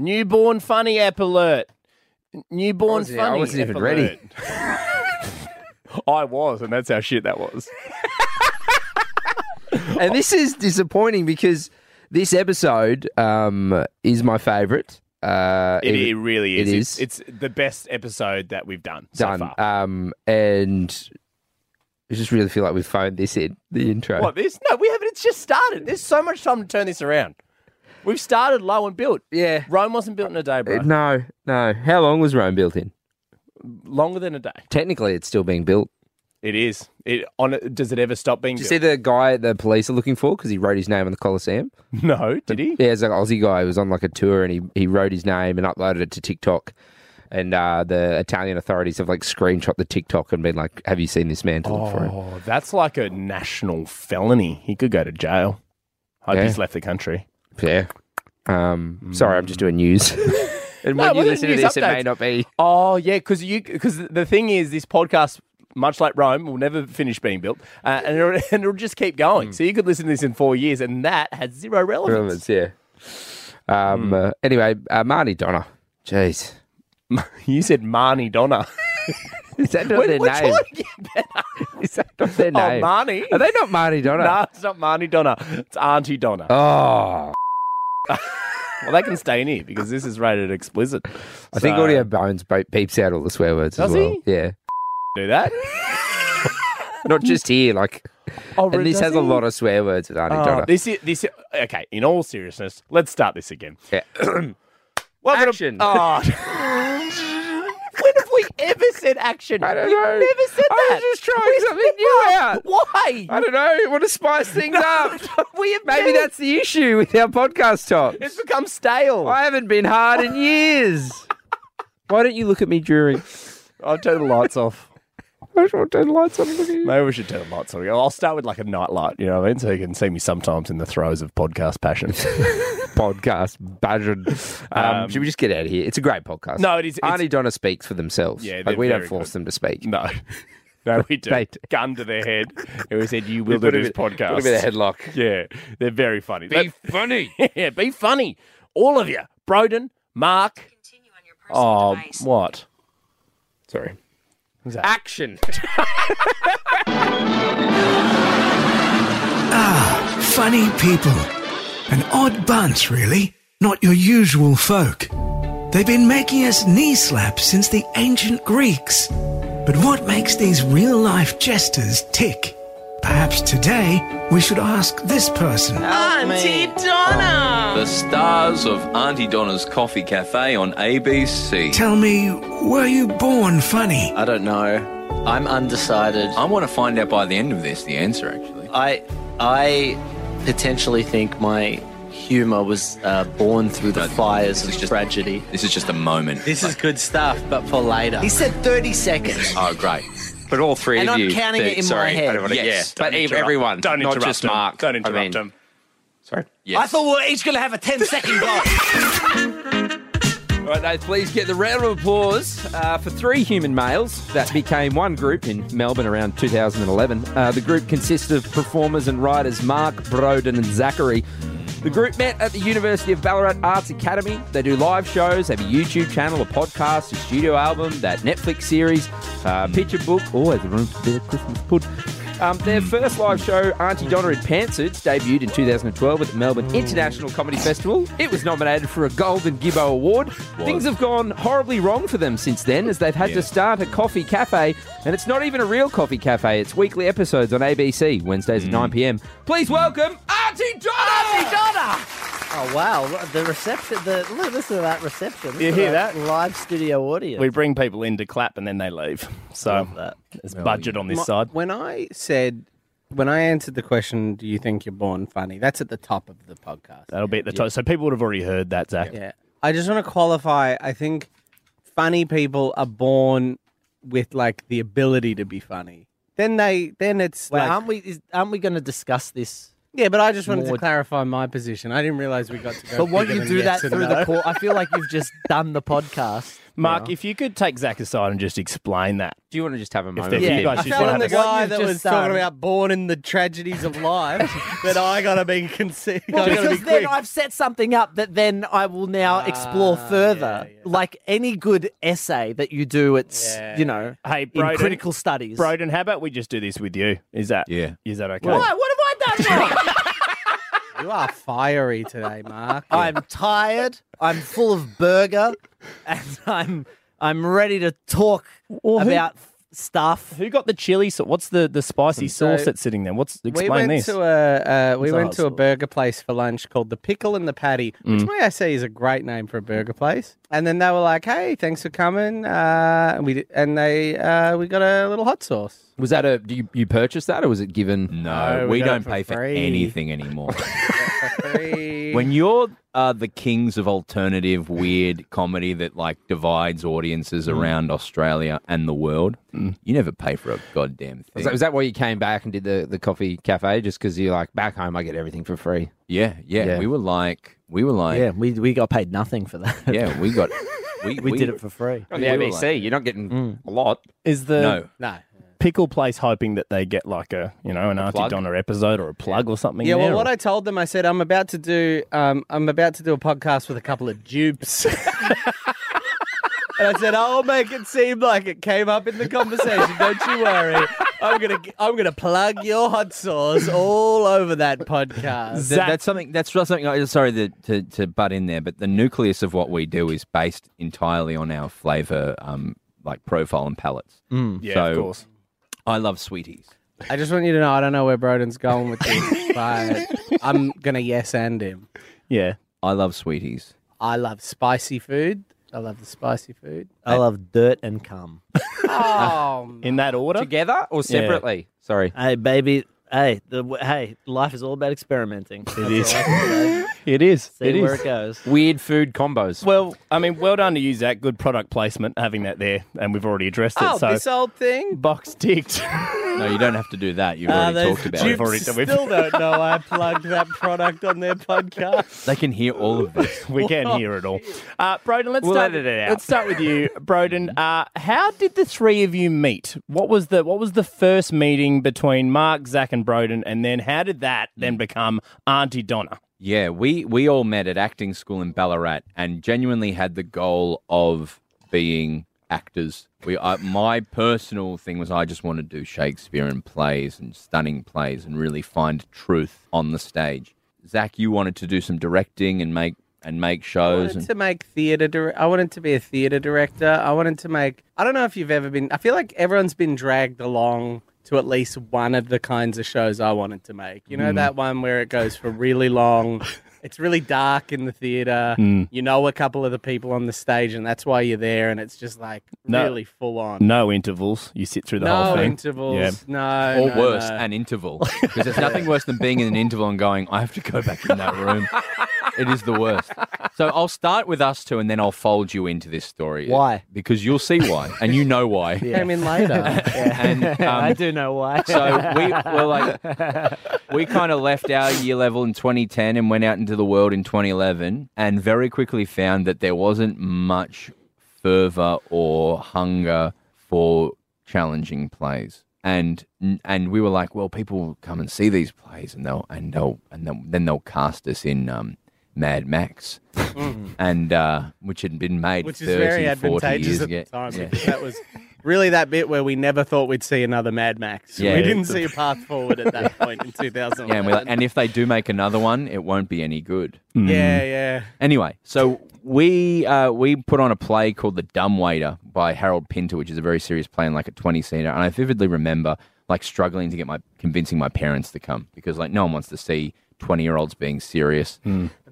Newborn funny app alert. Newborn wasn't- I funny. wasn't app even ready. I was, and that's how shit that was. And this is disappointing because this episode um, is my favourite. Uh, It, it really it is. is. It's, it's the best episode that we've done, so done. far. Um, and I just really feel like we've phoned this in the intro. What this? No, we haven't. It's just started. There's so much time to turn this around. We've started low and built. Yeah. Rome wasn't built in a day, bro. Uh, No, no. How long was Rome built in? Longer than a day. Technically, it's still being built. It is. It on. Does it ever stop being Did you built? see the guy the police are looking for because he wrote his name on the Colosseum? no, did he? Yeah, it's an Aussie guy who was on like a tour and he, he wrote his name and uploaded it to TikTok. And uh, the Italian authorities have like screenshot the TikTok and been like, "Have you seen this man to look for him?" Oh, that's like a national felony. He could go to jail. Hope Yeah. he's left the country. Yeah. Um, Sorry, I'm just doing news. and No, when it you wasn't listen to news this, it may updates. not be. Oh yeah, because you because the thing is, this podcast, much like Rome, will never finish being built, uh, and, it'll, and it'll just keep going. So you could listen to this in four years, and that has zero relevance. Relevance, yeah. Um, uh, anyway, uh, Marnie Donna. Jeez. You said Marnie Donna. Is that not We're, their we're name? trying to get better. Is that not their Oh. Marnie. Are they not Marnie Donna? No, it's not Marnie Donna. It's Aunty Donna. Oh. Well, they can stay in here because this is rated explicit. I think So, Audio Bones be- beeps out all the swear words Does as well. he? Yeah. do that. Not just here, like, Oh, and this has a lot of swear words with Aunty Oh, Donna. this is this. is- Okay, in all seriousness, let's start this again. Yeah. Welcome to- Action. oh. When have we ever said action? I don't We've know. Never said I that. was just trying something new out. Why? I don't know. Want to spice things up? we have Maybe never- that's the issue with our podcast talk. it's become stale. I haven't been hard in years. Why don't you look at me during? I'll turn the lights off. I just want to turn the lights on and look at you. Maybe we should turn the lights on. I'll start with like a night light, you know what I mean? So you can see me sometimes in the throes of podcast passion. podcast badgered. Um, Um, should we just get out of here? It's a great podcast. No, it is- it's- Donna speaks for themselves. Yeah, like we don't force good. them to speak. no. No, we do. They do. Gun to their head. And we said, you will do this bit- podcast. Put a bit of headlock. Yeah, they're very funny. Be That- funny. yeah, be funny. All of you. Broden, Mark. Oh, what? Sorry. That? Action. Ah, funny people. An odd bunch, really. Not your usual folk. They've been making us knee slaps since the ancient Greeks. But what makes these real life jesters tick? Perhaps today we should ask this person. Aunty Donna! The stars of Aunty Donna's Coffee Cafe on ABC. Tell me, were you born funny? I don't know. I'm undecided. I want to find out by the end of this the answer, actually. I I potentially think my humor was uh, born through the fires this of just- tragedy. This is just a moment. This is good stuff, but for later. He said 30 seconds. Oh, great. But all three And of I'm you. counting it in my sorry, head. I don't wanna- Yes. yeah, but Don't ev- interrupt. everyone, Don't not interrupt just him. Mark. Don't interrupt I mean, him. Sorry. Yes. I thought we were each going to have a 10 second go. Right, now please get the round of applause uh, for three human males that became one group in Melbourne around 2011. Uh, the group consists of performers and writers Mark, Broden, and Zachary. The group met at the University of Ballarat Arts Academy. They do live shows, have a YouTube channel, a podcast, a studio album, that Netflix series, uh, picture book, always a room for their Christmas pud. Um, their first live show, Aunty Donna in Pantsuits, debuted in 2012 at the Melbourne International Comedy Festival. It was nominated for a Golden Gibbo Award. Things have gone horribly wrong for them since then, as they've had to start a coffee cafe, and it's not even a real coffee cafe. It's weekly episodes on ABC, Wednesdays at 9 p.m. Please welcome Aunty Donna! Aunty Donna! Oh wow, the reception. The look, listen to that reception. Listen You hear that? live studio audience? We bring people in to clap and then they leave. So Love that. budget on this My- side. When I said, when I answered the question, do you think you're born funny? That's at the top of the podcast. That'll be at the top. So people would have already heard that, Zach. Yeah. I just want to qualify. I think funny people are born with like the ability to be funny. Then they, then it's Well, like, aren't we? Is, aren't we going to discuss this Yeah, but I just wanted More- to clarify my position. I didn't realize we got to go. But won't you do that yes and through no. the court? I feel like you've just done the podcast. Mark, now. if you could take Zach aside and just explain that. Do you want to just have a moment? there- with you guys I just wanna the have a- guy that just was talking about born in the tragedies of life that I gotta be conceived. Well, because be then. I've set something up that then I will now explore Ah, further. yeah, yeah. Like any good essay that you do, it's Yeah. you know Hey, in critical studies. Broden, how about we just do this with you? Is that Yeah. Is that okay? Why? What have I done wrong? You are fiery today, Mark. I'm tired. I'm full of burger, and I'm I'm ready to talk who- about stuff. Who got the chili sauce? What's the, the spicy So- sauce that's sitting there? What's explain we explain went this? to a uh, we It's a went hard to a sauce. burger place for lunch called the Pickle and the Patty, which may I say is a great name for a burger place. And then they were like, "Hey, thanks for coming." Uh, and we did, and they uh, we got a little hot sauce. Was that a? Do you, you purchased that, or was it given? No, No, we we, got it don't for pay for free. anything anymore. Free. when you're uh, the kings of alternative weird comedy that like divides audiences around Australia and the world, you never pay for a goddamn Was thing. that, was that why you came back and did the, the coffee cafe? Just because you're like back home, I get everything for free. Yeah, yeah, Yeah. We were like, we were like, Yeah, yeah, we we got paid nothing for that. Yeah, we got, we, we, did it for free. On the We were ABC, like- you're not getting a lot. Is the no. no. pickle place hoping that they get like a you know an Aunty plug? Donna episode or a plug or something? Yeah, there, well, what or- I told them, I said I'm about to do, um, I'm about to do a podcast with a couple of dupes. and I said I'll make it seem like it came up in the conversation. Don't you worry. I'm gonna, I'm gonna plug your hot sauce all over that podcast. Th- that's something. That's just something. Sorry to, to to butt in there, but the nucleus of what we do is based entirely on our flavor, um, like profile and palettes. yeah, so- of course. I love sweeties. I just want you to know I don't know where Broden's going with this, but I'm gonna yes and him. Yeah, I love sweeties. I love spicy food. I love the spicy food. I love dirt and cum. Oh, in that order. Together or separately? Sorry. Hey, baby. Hey, the hey, life is all about experimenting. It is. It is. See it where is. it goes. Weird food combos. Well, I mean, well done to you, Zach. Good product placement, having that there, and we've already addressed it. oh so this old thing. box ticked. No, you don't have to do that. You've Ah, already those talked about We've it. dupes already- we've- still don't know I plugged that product on their podcast. They can hear all of this. we can hear it all. Uh, Broden, let's We'll start. edit it out. Let's start with you, Broden. Uh, how did the three of you meet? What was the What was the first meeting between Mark, Zach, and Broden, and then how did that then become Aunty Donna? Yeah, we we all met at acting school in Ballarat and genuinely had the goal of being actors. We I, my personal thing was I just wanted to do Shakespeare and plays and stunning plays and really find truth on the stage. Zach, you wanted to do some directing and make and make I shows wanted and to make theater. Dir- I wanted to be a theater director. I wanted to make. I don't know if you've ever been. I feel like everyone's been dragged along to at least one of the kinds of shows I wanted to make. You know mm. that one where it goes for really long. It's really dark in the theater. Mm. You know a couple of the people on the stage, and that's why you're there. And it's just like No. really full on. No intervals. You sit through the whole thing. No intervals. Yeah. No. or no, worse, no. an interval. Because there's nothing worse than being in an interval and going, I have to go back in that room. it is the worst. So I'll start with us two and then I'll fold you into this story. Why? Because you'll see why. And you know why. came in later. And um, I do know why. so we were like, we kind of left our year level in 2010 and went out into the world in 2011 and very quickly found that there wasn't much fervor or hunger for challenging plays. And and we were like, well, people will come and see these plays, and they'll and they'll and they'll, then they'll cast us in um, Mad Max, and uh, which had been made which is 30, very 40 advantageous years at ago. the time. Yeah. because That was really that bit where we never thought we'd see another Mad Max. Yeah. we didn't see a path forward at that point in 2000. Yeah, and, we're like, and if they do make another one, it won't be any good. yeah, yeah. Anyway, so we uh, we put on a play called The Dumb Waiter by Harold Pinter, which is a very serious play in like a twenty seater, and I vividly remember like struggling to get my convincing my parents to come because like no one wants to see twenty year olds being serious.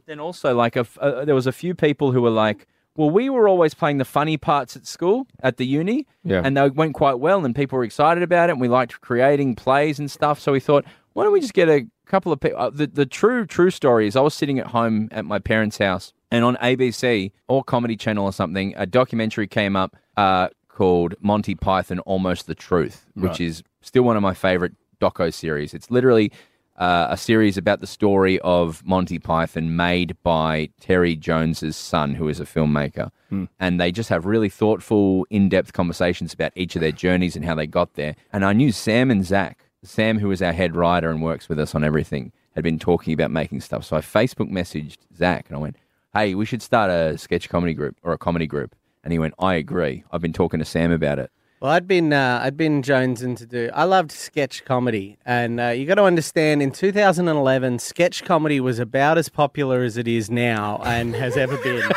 Then also like a f- uh, there was a few people who were like. Well, we were always playing the funny parts at school, at the uni, Yeah. and they went quite well, and people were excited about it. And we liked creating plays and stuff, so we thought, why don't we just get a couple of people? Uh, the the true true story is I was sitting at home at my parents' house, and on ABC or Comedy Channel or something, a documentary came up uh, called Monty Python: Almost the Truth, which is still one of my favorite doco series. It's literally uh, a series about the story of Monty Python made by Terry Jones's son, who is a filmmaker. And they just have really thoughtful, in depth conversations about each of their journeys and how they got there. And I knew Sam and Zach, Sam, who is our head writer and works with us on everything, had been talking about making stuff. So I Facebook messaged Zach and I went, Hey, we should start a sketch comedy group or a comedy group. And he went, I agree. I've been talking to Sam about it. Well, I'd been uh, I'd been jonesing to do. I loved sketch comedy, and uh, you got to understand, in 2011, sketch comedy was about as popular as it is now and has ever been.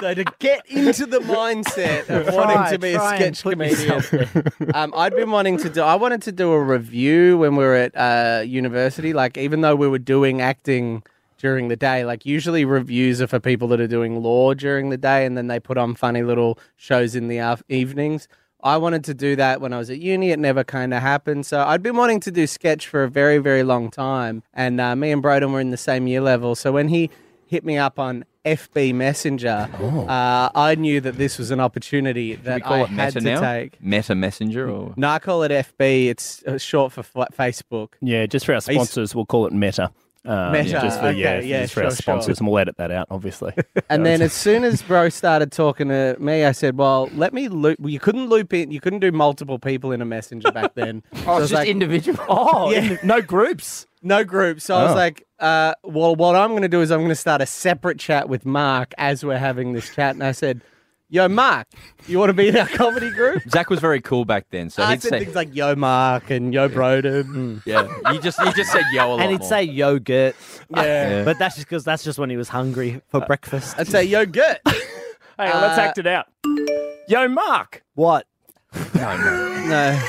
so to get into the mindset of wanting to be a try and sketch put comedian, um, I'd been wanting to do. I wanted to do a revue when we were at uh, university. Like, even though we were doing acting during the day. Like usually revues are for people that are doing law during the day, and then they put on funny little shows in the af- evenings. I wanted to do that when I was at uni. It never kind of happened. So I'd been wanting to do sketch for a very, very long time. And uh, me and Broden were in the same year level. So when he hit me up on FB Messenger, uh, I knew that this was an opportunity that we call I it had Meta to now? take. Meta Messenger or No, I call it FB. It's uh, short for fa- Facebook. Yeah, just for our sponsors, we'll call it Meta. Um, Meta, just for, yeah, okay, yeah, just for our sure, sure. sponsors, and we'll edit that out, obviously. And then as soon as bro started talking to me, I said, "Well, let me loop." Well, you couldn't loop in. You couldn't do multiple people in a messenger back then. So I Oh, was just like, individual. oh, Yeah. no groups. no group. So I was Oh. like, uh, "Well, what I'm going to do is I'm going to start a separate chat with Mark as we're having this chat." And I said, "Yo, Mark, you want to be in our comedy group?" Zach was very cool back then, so I he'd said say, things like "Yo, Mark" and "Yo, Broden." "Yeah." You just you just said yo a lot and he'd more. say yogurt. Yeah. Yeah. But that's just because that's just when he was hungry for breakfast. I'd say "Yo, good." Hang on, let's Uh, act it out. Yo, Mark. what? no, no. no.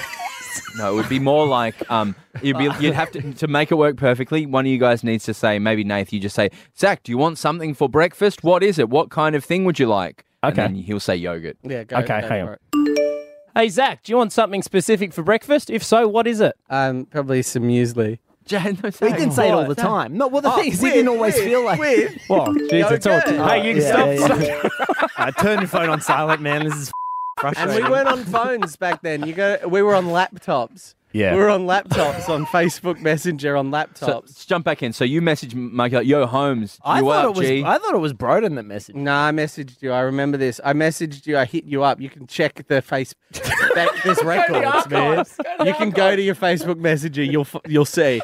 No, it would be more like um, you'd be you'd have to to make it work perfectly. One of you guys needs to say, maybe Nath, you just say, Zach, do you want something for breakfast? What is it? What kind of thing would you like? Okay. and then he'll say yogurt. Yeah. Go, Okay, go hang on. it. Hey, Zach, do you want something specific for breakfast? If so, what is it? Um, probably some muesli. Jan, no, We didn't say it all the time. No, well, the Oh, thing is, he didn't always weird, feel like. weird. Well, jeez, Yo, it's all. good. Hey, you can Yeah, stop. yeah, yeah. I turn your phone on silent, man. This is And we weren't on phones back then. You go. We were on laptops. Yeah. We're on laptops on Facebook Messenger on So laptops. let's jump back in. So you message Mike like, "Yo, Holmes, I you thought up, it was. G?" I thought it was Broden that messaged. me. no, I messaged you. I remember this. I messaged you. I hit you up. You can check the face. that, there's records, man. Go to You can go to your Facebook Messenger. You'll you'll see.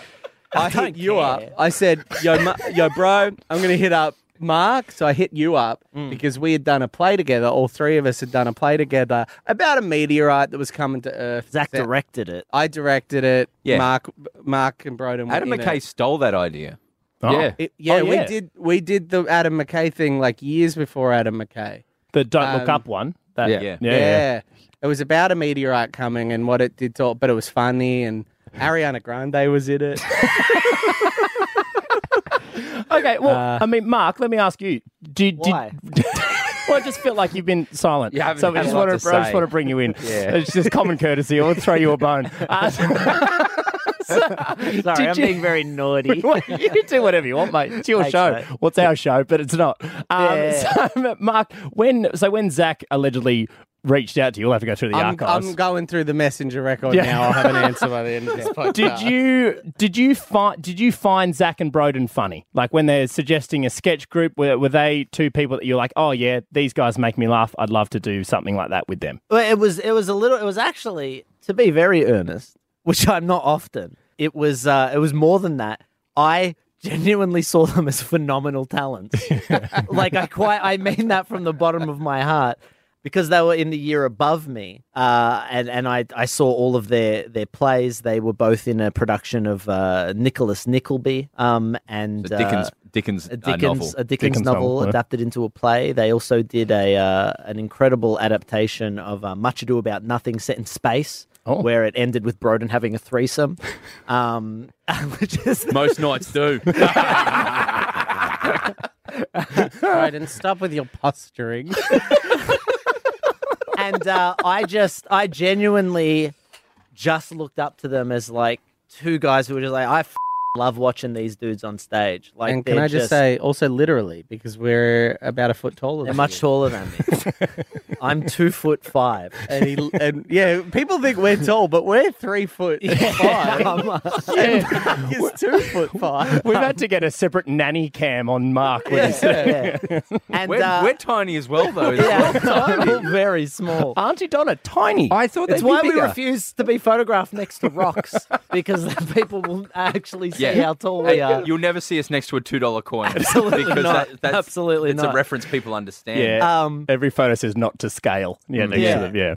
I don't hit you care. up. I said, "Yo, Ma- yo, bro, I'm gonna hit up Mark." So I hit you up Mm. because we had done a play together. All three of us had done a play together about a meteorite that was coming to Earth. Zach That- directed it. I directed it. Yeah. Mark, Mark and Broden. were Adam in McKay It. stole that idea. Oh. Yeah. It- yeah, Oh, we did. We did the Adam McKay thing like years before Adam McKay. The don't look Um, up one. That, Yeah. yeah, Yeah. yeah. Yeah. it was about a meteorite coming and what it did to. But it was funny and Ariana Grande was in it. Okay, well, Uh, I mean, Mark, let me ask you. Did, did, Why? well, I just feel like you've been silent. You so we had just want to to, I just want to bring you in. Yeah. It's just common courtesy. I'll throw you a bone. Uh, Sorry, Did I'm you- being very naughty. You can do whatever you want, mate. It's your Thanks, show. mate. What's our show? But it's not. Um, Yeah. So, Mark, when so when Zach allegedly reached out to you, you'll have to go through the I'm, archives. I'm going through the messenger record Yeah. now. I'll have an answer by the end of this podcast. did you did you find did you find Zach and Broden funny? Like when they're suggesting a sketch group, were, were they two people that you're like, oh yeah, these guys make me laugh. I'd love to do something like that with them. Well, it was it was a little it was actually to be very earnest, which I'm not often. It was uh, it was more than that. I genuinely saw them as phenomenal talents. like I quite I mean that from the bottom of my heart because they were in the year above me, uh, and and I I saw all of their their plays. They were both in a production of uh, Nicholas Nickleby, um, and So Dickens, uh, Dickens, a uh, Dickens, novel. a Dickens, Dickens novel, novel, adapted into a play. They also did a uh, an incredible adaptation of uh, Much Ado About Nothing set in space, Oh. where it ended with Broden having a threesome, um, which is Most nights do. Right, and stop with your posturing. and uh, I just I genuinely just looked up to them as like two guys who were just like I f- love watching these dudes on stage. Like, and can I just, say, also literally, because we're about a foot taller. they're than much you. taller than me. I'm two foot five. And, he, and yeah, people think we're tall, but we're three foot five. I'm, uh, Mark is two foot five. We've had to get a separate nanny cam on Mark. When he's- yeah. And We're, uh, we're tiny as well, though. yeah, well. very small. Aunty Donna, tiny. I thought that's why be we refuse to be photographed next to rocks because people will actually see Yeah. how tall we are. You'll never see us next to a two dollar coin. Absolutely because not. That, that's, Absolutely it's not. a reference people understand. yeah. Um, Every photo says not to scale. Yeah, next Yeah. to them. Yeah.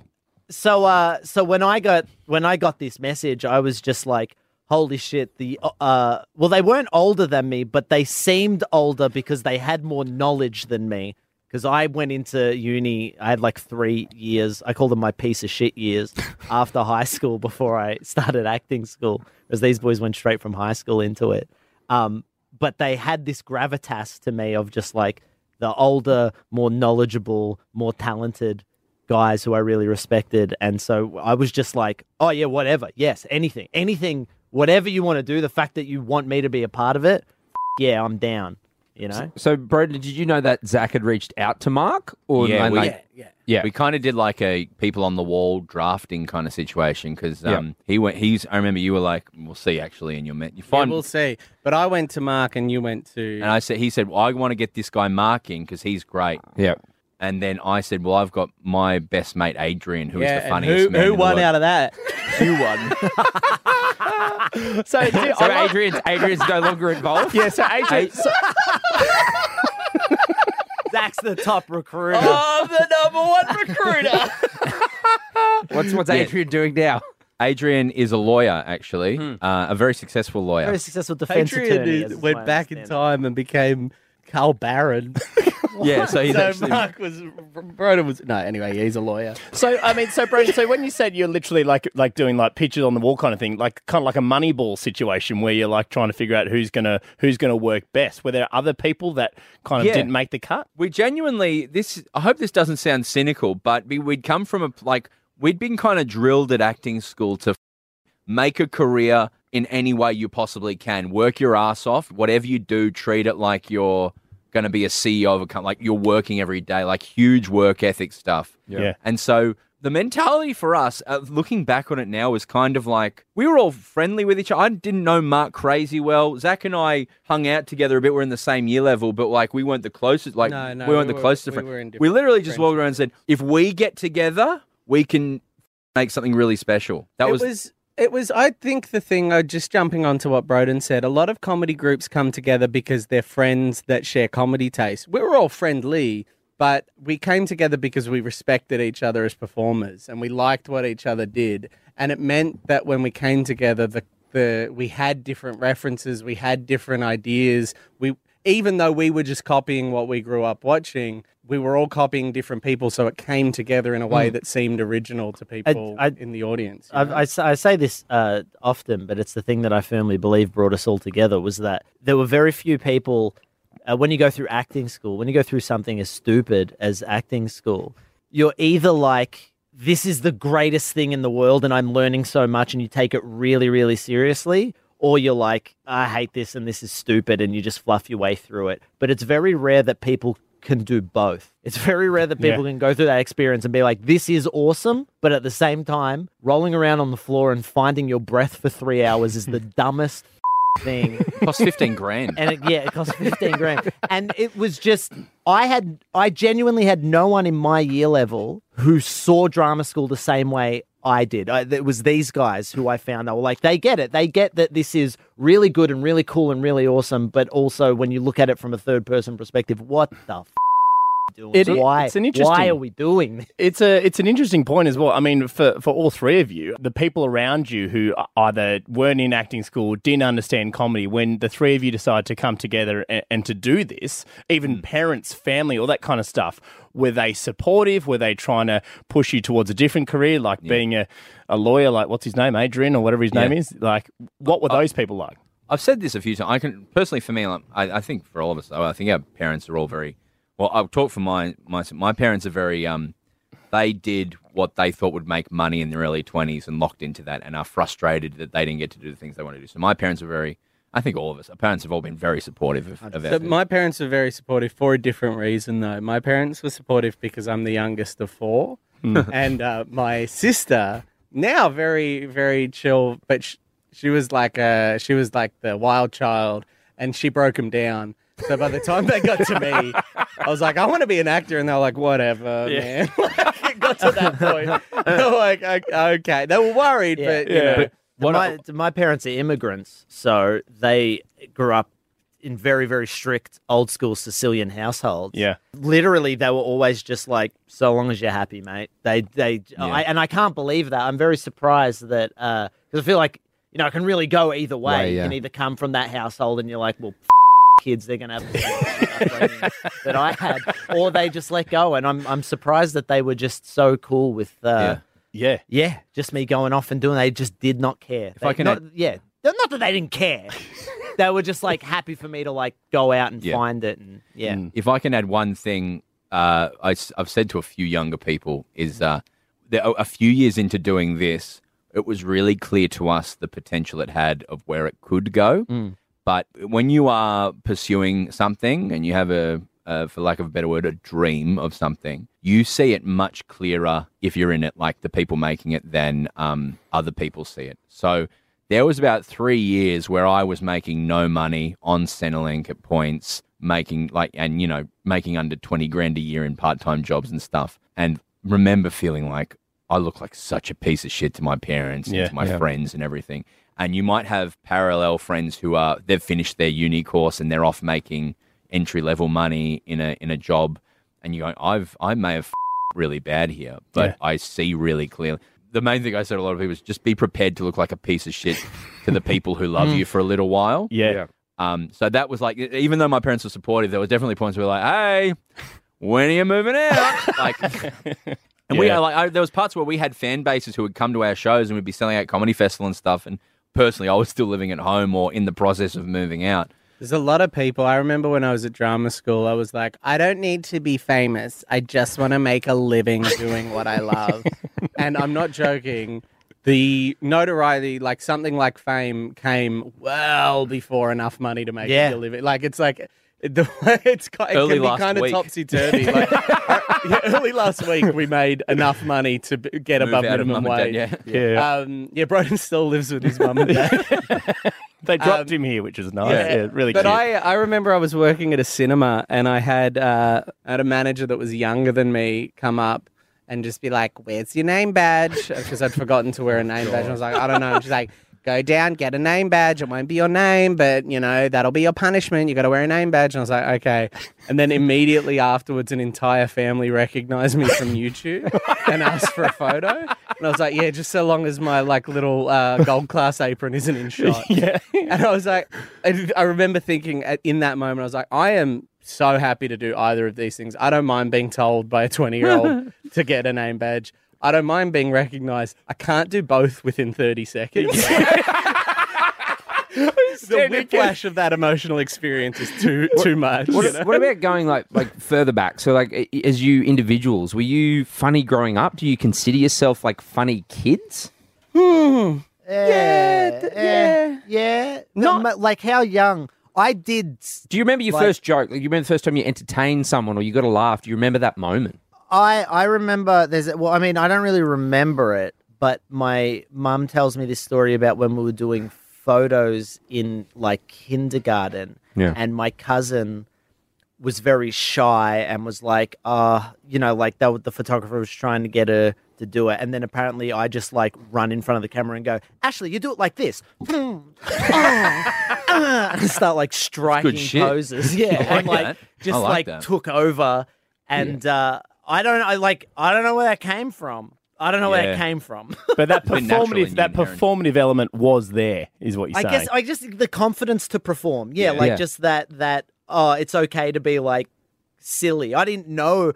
so uh, so when I got when I got this message, I was just like, holy shit! The uh, well, they weren't older than me, but they seemed older because they had more knowledge than me. Because I went into uni, I had like three years. I call them my piece of shit years after high school before I started acting school. Because these boys went straight from high school into it. Um, but they had this gravitas to me of just like the older, more knowledgeable, more talented guys who I really respected. And so I was just like, oh, yeah, whatever. Yes, anything, anything, whatever you want to do. The fact that you want me to be a part of it, yeah, I'm down. You know? So, Broden, did you know that Zach had reached out to Mark? Or Yeah, we- like- Yeah, yeah. We kind of did like a people on the wall drafting kind of situation because Yeah. um, he went. He's. I remember you were like, "We'll see." Actually, and you met. You Yeah, find. we'll see. But I went to Mark and you went to. and I said, he said, well, I want to get this guy Mark in because he's great. yeah. And then I said, well, I've got my best mate Adrian, who is yeah, the funniest who, man. who in the won world. out of that? You won. So, do- So I love- Adrian's Adrian's no longer involved. yeah, so Adrian. so- Zach's the top recruiter. I'm the number one recruiter. What's what's Adrian doing now? Adrian is a lawyer, actually, Hmm. uh, a very successful lawyer. Very successful defense Adrian attorney. is- as is my went back in time and became Carl Barron. yeah, so he's so actually. Mark was. Broden was. No, anyway, he's a lawyer. So I mean, so Broden, so when you said you're literally like like doing like pictures on the wall kind of thing, like kind of like a Moneyball situation where you're like trying to figure out who's gonna who's gonna work best. Were there other people that kind of Yeah. didn't make the cut? we genuinely this i hope this doesn't sound cynical but we, we'd come from a like we'd been kind of drilled at acting school to make a career in any way you possibly can work your ass off whatever you do treat it like you're going to be a ceo of a company like you're working every day like huge work ethic stuff Yeah. and so the mentality for us, uh, looking back on it now, was kind of like we were all friendly with each other. I didn't know Mark crazy well. Zach and I hung out together a bit. We're in the same year level, but like we weren't the closest. Like No, no, we weren't we the closest. we friend- were in we literally just walked around and said, if we get together, we can make something really special. That it was, was, It was. I think the thing. Uh, just jumping onto what Broden said. A lot of comedy groups come together because they're friends that share comedy tastes. We were all friendly, but we came together because we respected each other as performers and we liked what each other did. And it meant that when we came together, the the we had different references, we had different ideas. We even though we were just copying what we grew up watching, we were all copying different people, so it came together in a way that seemed original to people I- in the audience. I? I, I say this uh, often, but it's the thing that I firmly believe brought us all together was that there were very few people. Uh, when you go through acting school, when you go through something as stupid as acting school, you're either like, this is the greatest thing in the world and I'm learning so much, and you take it really, really seriously, or you're like, I hate this and this is stupid, and you just fluff your way through it. But it's very rare that people can do both. It's very rare that people Yeah. can go through that experience and be like, this is awesome, but at the same time, rolling around on the floor and finding your breath for three hours is the dumbest thing. cost 15 grand. And it, yeah, it cost 15 grand. And it was just, I had, I genuinely had no one in my year level who saw drama school the same way I did. I, it was these guys who I found they were like, they get it. They get that this is really good and really cool and really awesome. But also, when you look at it from a third person perspective, what the doing? It- why? it's an why interesting- are we doing this? It's a it's an interesting point as well. I mean, for for all three of you, the people around you who either weren't in acting school, didn't understand comedy, when the three of you decided to come together and, and to do this, even mm. parents, family, all that kind of stuff, were they supportive? Were they trying to push you towards a different career, like being a, a lawyer, like what's his name, Adrian, or whatever his name is? Like, what were those people like? I've said this a few times. I can personally, for me, like, I, I think for all of us, though, I think our parents are all very. Well, I'll talk for my my my parents are very. Um, they did what they thought would make money in their early twenties and locked into that, and are frustrated that they didn't get to do the things they want to do. So my parents are very I think all of us, our parents have all been very supportive of, of So my parents were very supportive for a different reason, though. My parents were supportive because I'm the youngest of four, and uh, my sister now very very chill, but sh- she was like uh she was like the wild child, and she broke him down. So by the time they got to me, I was like, I want to be an actor, and they're like, whatever, man. It got to that point. They were like, okay, they were worried, Yeah. but you know. But my, my parents are immigrants, so they grew up in very, very strict old school Sicilian households. Yeah. Literally, they were always just like, so long as you're happy, mate. They, they, I, and I can't believe that. I'm very surprised that, uh, because I feel like, you know, I can really go either way. Way, yeah. You can either come from that household and you're like, well, kids, they're going to have the that I had, or they just let go. And I'm, I'm surprised that they were just so cool with, uh, Yeah. yeah, just me going off and doing. They just did not care. If I can not, add- yeah, not that they didn't care. they were just like happy for me to like go out and Yeah. find it, and yeah, If I can add one thing, uh, I, have said to a few younger people is uh, that a a few years into doing this, it was really clear to us the potential it had of where it could go. But when you are pursuing something and you have a, uh, for lack of a better word, a dream of something, you see it much clearer if you're in it, like the people making it, than um, other people see it. So there was about three years where I was making no money on Centrelink at points, making like, and you know, making under 20 grand a year in part time jobs and stuff. And remember feeling like I look like such a piece of shit to my parents Yeah, and to my yeah. friends and everything. And you might have parallel friends who are, they've finished their uni course and they're off making entry level money in a, in a job. And you go, I've, I may have really bad here, but Yeah. I see really clearly. The main thing I said to a lot of people is just be prepared to look like a piece of shit to the people who love you for a little while. Yeah. Um, so that was like, even though my parents were supportive, there was definitely points where we're like, hey, when are you moving out? like, and we are like, I, there was parts where we had fan bases who would come to our shows and we'd be selling out comedy festival and stuff. And personally, I was still living at home or in the process of moving out. There's a lot of people. I remember when I was at drama school, I was like, I don't need to be famous. I just want to make a living doing what I love. and I'm not joking. The notoriety, like something like fame, came well before enough money to make Yeah. a living. Like it's like the it's ki- it Early can be last kind of week. topsy turvy. Like, yeah, early last week, we made enough money to b- get Move above minimum wage. dad, yeah. Yeah. Um, yeah, Broden still lives with his mum and dad. they dropped um, him here, which is nice. Yeah, really but cute. I, I remember I was working at a cinema and I had uh, I had a manager that was younger than me come up and just be like, "Where's your name badge?" Because I'd forgotten to wear a name badge. And I was like, "I don't know." And she's like, "Go down, get a name badge. It won't be your name, but you know that'll be your punishment. You got to wear a name badge." And I was like, "Okay." And then immediately afterwards, an entire family recognized me from YouTube and asked for a photo. And I was like, "Yeah, just so long as my like little uh, gold class apron isn't in shot." yeah. And I was like, I I remember thinking in that moment, I was like, I am so happy to do either of these things. I don't mind being told by a 20 year old to get a name badge. I don't mind being recognized. I can't do both within 30 seconds. the whiplash of that emotional experience is too too much. you know? What, what about going like like further back? So like as you individuals, were you funny growing up? Do you consider yourself like funny kids? Hmm. yeah, yeah, yeah. Not- Not like how young I did. Do you remember your Like- first joke? Like you remember the first time you entertained someone or you got a laugh? Do you remember that moment? I I remember there's well, I mean, I don't really remember it, but my mum tells me this story about when we were doing photos in like kindergarten, Yeah. and my cousin was very shy and was like, uh, you know, like that. The photographer was trying to get her to do it, and then apparently I just like run in front of the camera and go, Ashley, you do it like this, ah," and start like striking poses, yeah, and like that. I just like like took over, and uh, I don't, I like, I don't know where that came from. I don't know where Yeah. that came from. But that been natural in performative, you that performative element was there, is what you're I saying. guess I just the confidence to perform. Yeah, Yeah. like Yeah. just that that oh, it's okay to be like silly. I didn't know.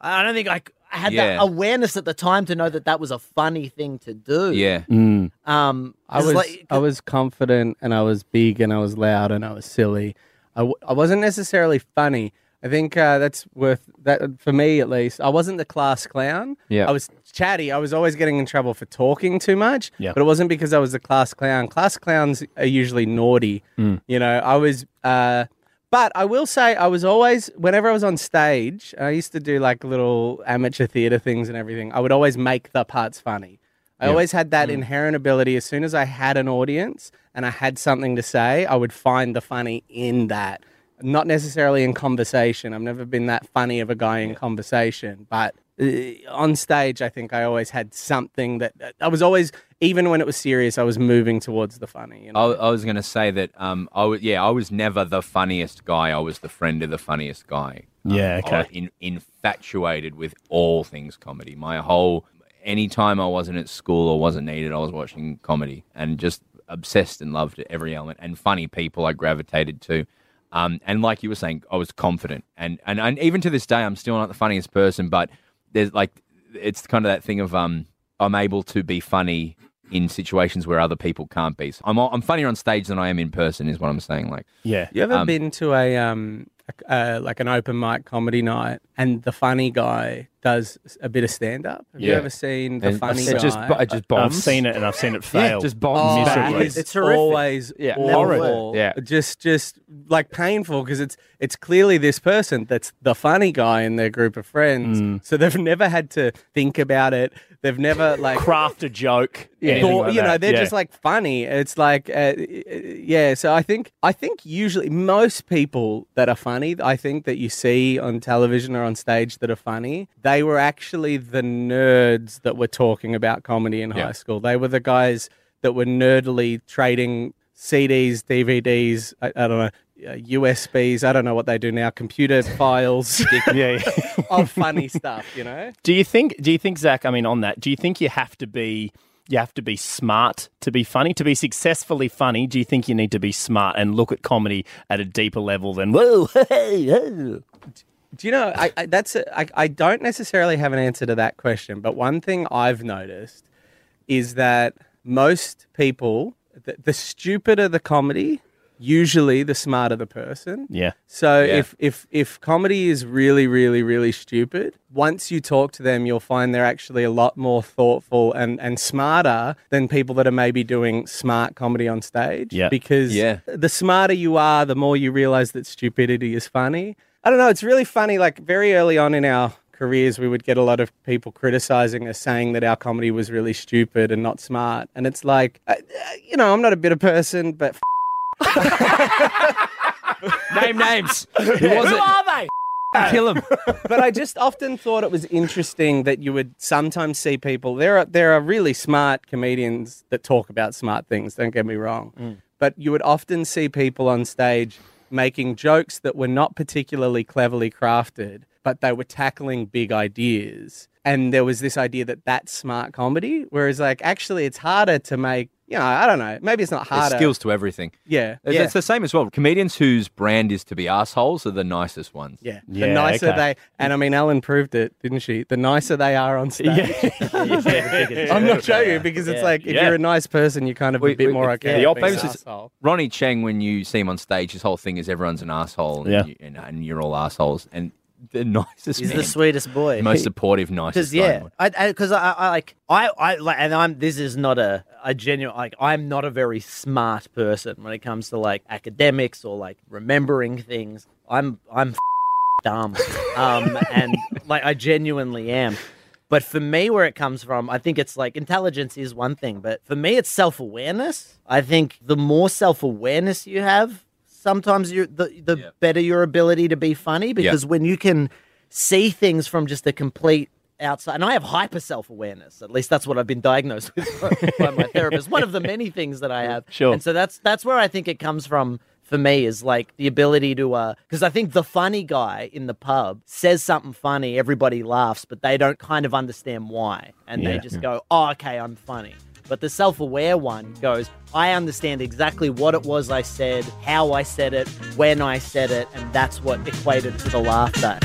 I don't think I, c- I had Yeah. that awareness at the time to know that that was a funny thing to do. Yeah. Mm. Um, I 'cause was like, I was confident and I was big and I was loud and I was silly. I, w- I wasn't necessarily funny, I think uh, that's worth that for me at least. I wasn't the class clown. Yeah. I was chatty. I was always getting in trouble for talking too much. Yeah. But it wasn't because I was the class clown. Class clowns are usually naughty. Hmm. You know, I was. Uh, but I will say, I was always, whenever I was on stage, I used to do like little amateur theatre things and everything. I would always make the parts funny. I always had that inherent ability. As soon as I had an audience and I had something to say, I would find the funny in that. Not necessarily in conversation. I've never been that funny of a guy in conversation, but uh, on stage, I think I always had something that I was always, even when it was serious, I was moving towards the funny. You I, know? I was going to say that. Um, I was, yeah, I was never the funniest guy. I was the friend of the funniest guy. Um, Yeah, I- okay. in, infatuated with all things comedy. My whole anytime I wasn't at school or wasn't needed, I was watching comedy and just obsessed and loved every element. And funny people, I gravitated to. Um, and like you were saying, I was confident, and, and and even to this day, I'm still not the funniest person. But there's like, it's kind of that thing of um, I'm able to be funny in situations where other people can't be. So I'm I'm funnier on stage than I am in person, is what I'm saying. Like, Yeah. You ever Um, been to a um a, uh, like an open mic comedy night and the funny guy does a bit of stand up? Have you Yeah. ever seen the And funny it guy? just, it just I've bombs. seen it and I've seen it fail. just Oh, bombs miserably. It's, It's horrific. always Yeah. awful. Yeah. just just like painful because it's it's clearly this person that's the funny guy in their group of friends. Mm. So they've never had to think about it. They've never like Craft a joke. anything thought- like you know that. they're Yeah. just like funny it's like uh, yeah so i think i think usually most people that are funny i think that you see on television or on stage that are funny they were actually the nerds that were talking about comedy in Yeah. high school they were the guys that were nerdily trading cds dvds i, I don't know uh, USBs, I don't know what they do now, computer files yeah, yeah. of funny stuff, you know? Do you think? Do you think, Zach? I mean, on that, do you think you have to be? You have to be smart to be funny. To be successfully funny, do you think you need to be smart and look at comedy at a deeper level than whoa, hey, hey? Do you know? I, I that's a, I, I don't necessarily have an answer to that question, but one thing I've noticed is that most people, the, the stupider the comedy, usually the smarter the person. Yeah. So Yeah. if if if comedy is really really really stupid, once you talk to them, you'll find they're actually a lot more thoughtful and and smarter than people that are maybe doing smart comedy on stage. Yeah. Because Yeah. the smarter you are, the more you realize that stupidity is funny. I don't know. It's really funny. Like very early on in our careers, we would get a lot of people criticizing us, saying that our comedy was really stupid and not smart. And it's like, uh, uh, you know, I'm not a bitter person, but Name names. Who was it? are they? Kill him. but I just often thought it was interesting that you would sometimes see people. There are there are really smart comedians that talk about smart things. Don't get me wrong, but you would often see people on stage making jokes that were not particularly cleverly crafted, but they were tackling big ideas. And there was this idea that that's smart comedy, whereas like actually it's harder to make. You know, I don't know. Maybe it's not There's harder. skills to everything. Yeah, It's, yeah. it's the same as well. Comedians whose brand is to be assholes are the nicest ones. Yeah, the Yeah, nicer okay. they, and I mean, Ellen proved it, didn't she? The nicer they are on stage. I'm not joking because it's Yeah. like if Yeah. you're a nice person, you're kind of We- a bit we- more it's okay. the with being an opposite- asshole. Ronny Chieng, when you see him on stage, his whole thing is everyone's an asshole, and, Yeah. you, and, and you're all assholes, and the nicest He's man, the sweetest boy. most supportive, nicest Because yeah, guy. I because I, I, like I I like and I'm this is not a a genuine like I'm not a very smart person when it comes to like academics or like remembering things. I'm I'm dumb, um, and like I genuinely am. But for me, where it comes from, I think it's like intelligence is one thing, but for me, it's self awareness. I think the more self awareness you have, sometimes you the the Yeah. better your ability to be funny because when you can see things from just a complete outside and I have hyper self awareness. At least that's what I've been diagnosed with by my therapist. One of the many things that I have. Sure. And so that's that's where I think it comes from for me is like the ability to uh because I think the funny guy in the pub says something funny, everybody laughs, but they don't kind of understand why. And they Yeah. just go, Oh, okay, I'm funny. But the self aware one goes, I understand exactly what it was I said, how I said it, when I said it, and that's what equated to the laughter.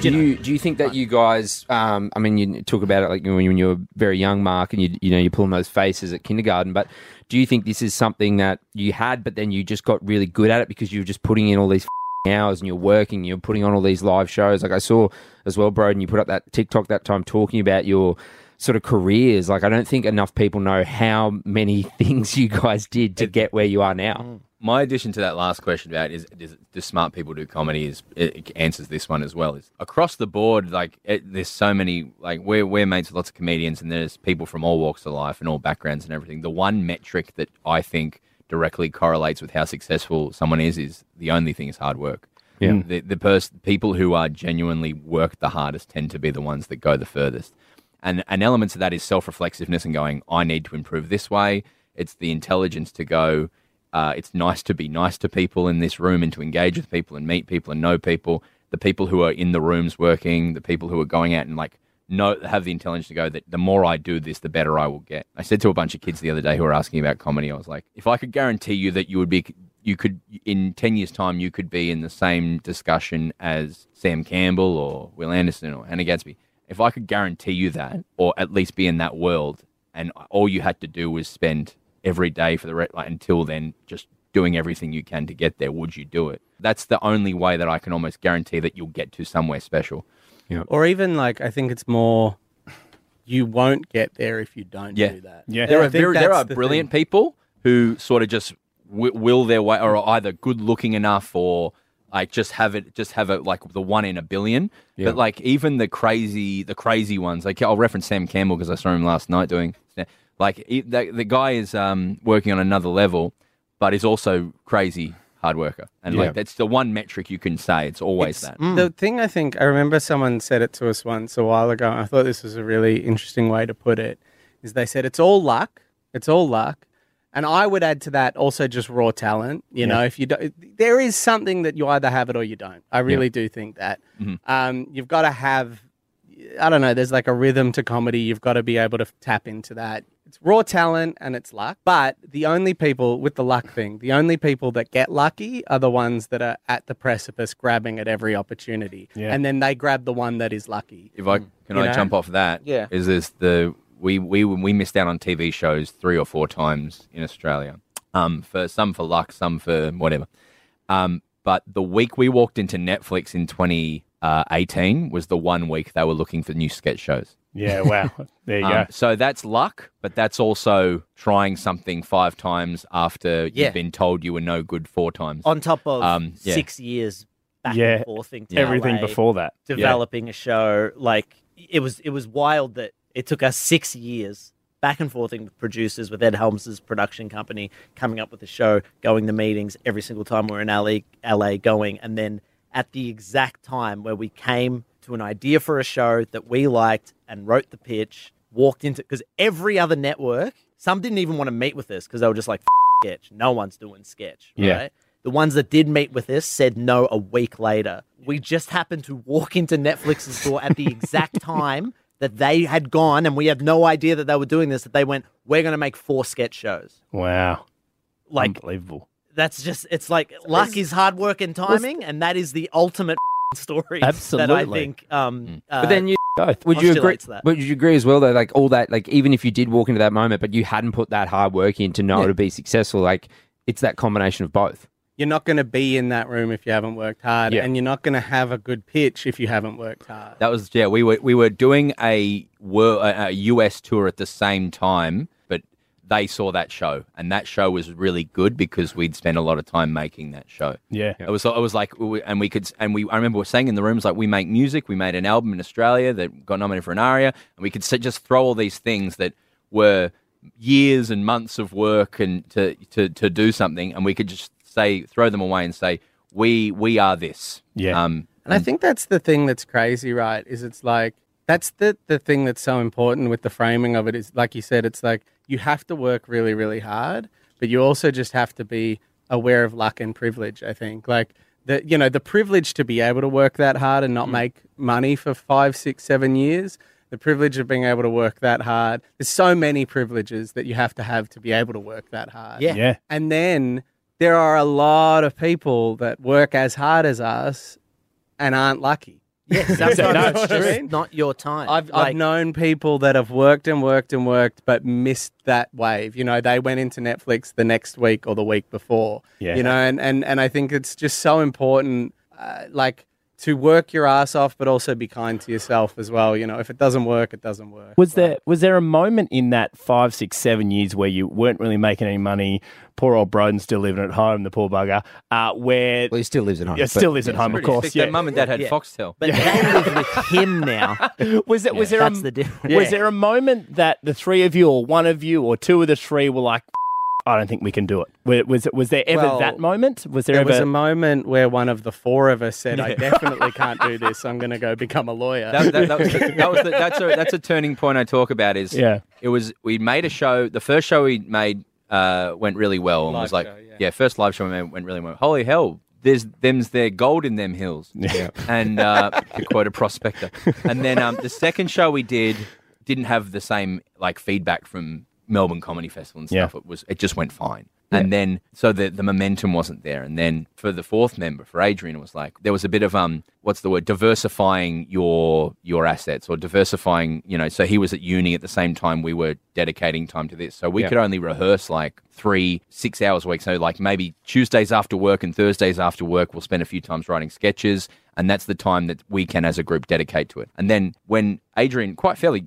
Do you do you think that you guys? Um, I mean, you talk about it like when you, when you were very young, Mark, and you you know you're pulling those faces at kindergarten. But do you think this is something that you had, but then you just got really good at it because you were just putting in all these hours and you're working, you're putting on all these live shows. Like I saw as well, Broden, you put up that TikTok that time talking about your sort of careers. Like I don't think enough people know how many things you guys did to get where you are now. Mm. My addition to that last question about is, is do smart people do comedy is it answers this one as well. Is across the board, like it, there's so many like we're we're mates with lots of comedians, and there's people from all walks of life and all backgrounds and everything. The one metric that I think directly correlates with how successful someone is is the only thing is hard work. Yeah. The the pers- people who are genuinely work the hardest tend to be the ones that go the furthest. And and elements of that is self reflexiveness and going, I need to improve this way. It's the intelligence to go. Uh, it's nice to be nice to people in this room and to engage with people and meet people and know people. The people who are in the rooms working, the people who are going out and like know have the intelligence to go that the more I do this, the better I will get. I said to a bunch of kids the other day who were asking about comedy, I was like, if I could guarantee you that you would be, you could in ten years' time, you could be in the same discussion as Sam Campbell or Wil Anderson or Hannah Gadsby. If I could guarantee you that, or at least be in that world, and all you had to do was spend every day for the re- like, until then just doing everything you can to get there, would you do it? That's the only way that I can almost guarantee that you'll get to somewhere special. Or even like, I think it's more, you won't get there if you don't Yeah. do that. Yeah. There are very, there are the brilliant thing. people who sort of just w- will their way, or are either good looking enough, or like just have it, just have it like the one in a billion. But like even the crazy, the crazy ones, like I'll reference Sam Campbell because I saw him last night doing. Like he, the, the guy is um, working on another level, but is also crazy hard worker, and Yeah. like that's the one metric you can say. It's always that. The thing I think, I remember someone said it to us once a while ago, and I thought this was a really interesting way to put it, is they said it's all luck. It's all luck. And I would add to that also just raw talent. You know, if you don't, there is something that you either have it or you don't. I really do think that. Um, you've got to have, I don't know, there's like a rhythm to comedy. You've got to be able to tap into that. It's raw talent and it's luck. But the only people with the luck thing, the only people that get lucky are the ones that are at the precipice grabbing at every opportunity. Yeah. And then they grab the one that is lucky. If I can You I know? jump off that? Yeah. Is this the we we we missed out on TV shows three or four times in Australia. Um, for some for luck, some for whatever. Um, but the week we walked into Netflix in 2018 was the one week they were looking for new sketch shows. Yeah, wow. There you Um, go. so that's luck, but that's also trying something five times after Yeah. you've been told you were no good four times. On top of Um, yeah. six years back Yeah, and forthing to Everything LA, before that. developing a show. Like it was, it was wild that it took us six years back and forthing with producers, with Ed Helms's production company, coming up with the show, going to meetings every single time we're in LA, LA going, and then at the exact time where we came to an idea for a show that we liked and wrote the pitch, walked into because every other network, some didn't even want to meet with us because they were just like "F- sketch. No one's doing sketch. Yeah. Right? The ones that did meet with us said no a week later. We just happened to walk into Netflix's door at the exact time that they had gone, and we had no idea that they were doing this. That they went, "We're going to make four sketch shows." Wow. Like Unbelievable. that's just it's like luck is hard work and timing, and that is the ultimate story that I Absolutely. think. Um, uh, But then you Both. would you agree? postulates that. Would you agree as well though? Like all that, like even if you did walk into that moment, but you hadn't put that hard work in to know Yeah. to be successful, like it's that combination of both. You're not going to be in that room if you haven't worked hard, Yeah. and you're not going to have a good pitch if you haven't worked hard. That was yeah. We were we were doing a a a US tour at the same time, but they saw that show, and that show was really good because we'd spent a lot of time making that show. Yeah. It was it was like, and we could and we I remember we saying in the rooms like we make music. We made an album in Australia that got nominated for an ARIA, and we could just throw all these things that were years and months of work and to to to do something, and we could just say throw them away and say we we are this. Yeah. Um, And I think that's the thing that's crazy, right? Is it's like that's the the thing that's so important with the framing of it is like you said, it's like you have to work really, really hard, but you also just have to be aware of luck and privilege, I think. Like the you know, the privilege to be able to work that hard and not mm. make money for five, six, seven years. The privilege of being able to work that hard. There's so many privileges that you have to have to be able to work that hard. Yeah. Yeah. And then there are a lot of people that work as hard as us and aren't lucky. Yes, that's No, right. it's It's true. just not your time. I've, Like, I've known people that have worked and worked and worked, but missed that wave. You know, they went into Netflix the next week or the week before. Yeah. You know, and, and, and I think it's just so important, uh, like, to work your ass off, but also be kind to yourself as well. You know, if it doesn't work, it doesn't work. Was there was there a moment in that five, six, seven years where you weren't really making any money? Poor old Broden's still living at home, the poor bugger. Uh, where Well, he still lives at home. yeah, still lives at home, of course. sick. Yeah. Mum and dad had Yeah. Foxtel. but they live with him now. was it was there That's a, the difference. was there a moment that the three of you, or one of you, or two of the three were like, I don't think we can do it. Was, was, was there ever Well, that moment? Was there, There ever? was a moment where one of the four of us said, I definitely can't do this. I'm going to go become a lawyer. That, that, that was, the, that was the, that's a that's a turning point I talk about. Is Yeah. it was we made a show. The first show we made uh, went really well and Live was like show, yeah. first live show we made went really well. Holy hell! There's them's there gold in them hills. Yeah. and uh, to quote a prospector. And then um, the second show we did didn't have the same like feedback from Melbourne Comedy Festival and Yeah. stuff. It was it just went fine. And then so the the momentum wasn't there. And then for the fourth member, for Adrian, it was like there was a bit of um what's the word diversifying your your assets or diversifying you know. So he was at uni at the same time we were dedicating time to this. So we Yeah. could only rehearse like three six hours a week. So like maybe Tuesdays after work and Thursdays after work, we'll spend a few times writing sketches, and that's the time that we can as a group dedicate to it. And then when Adrian quite fairly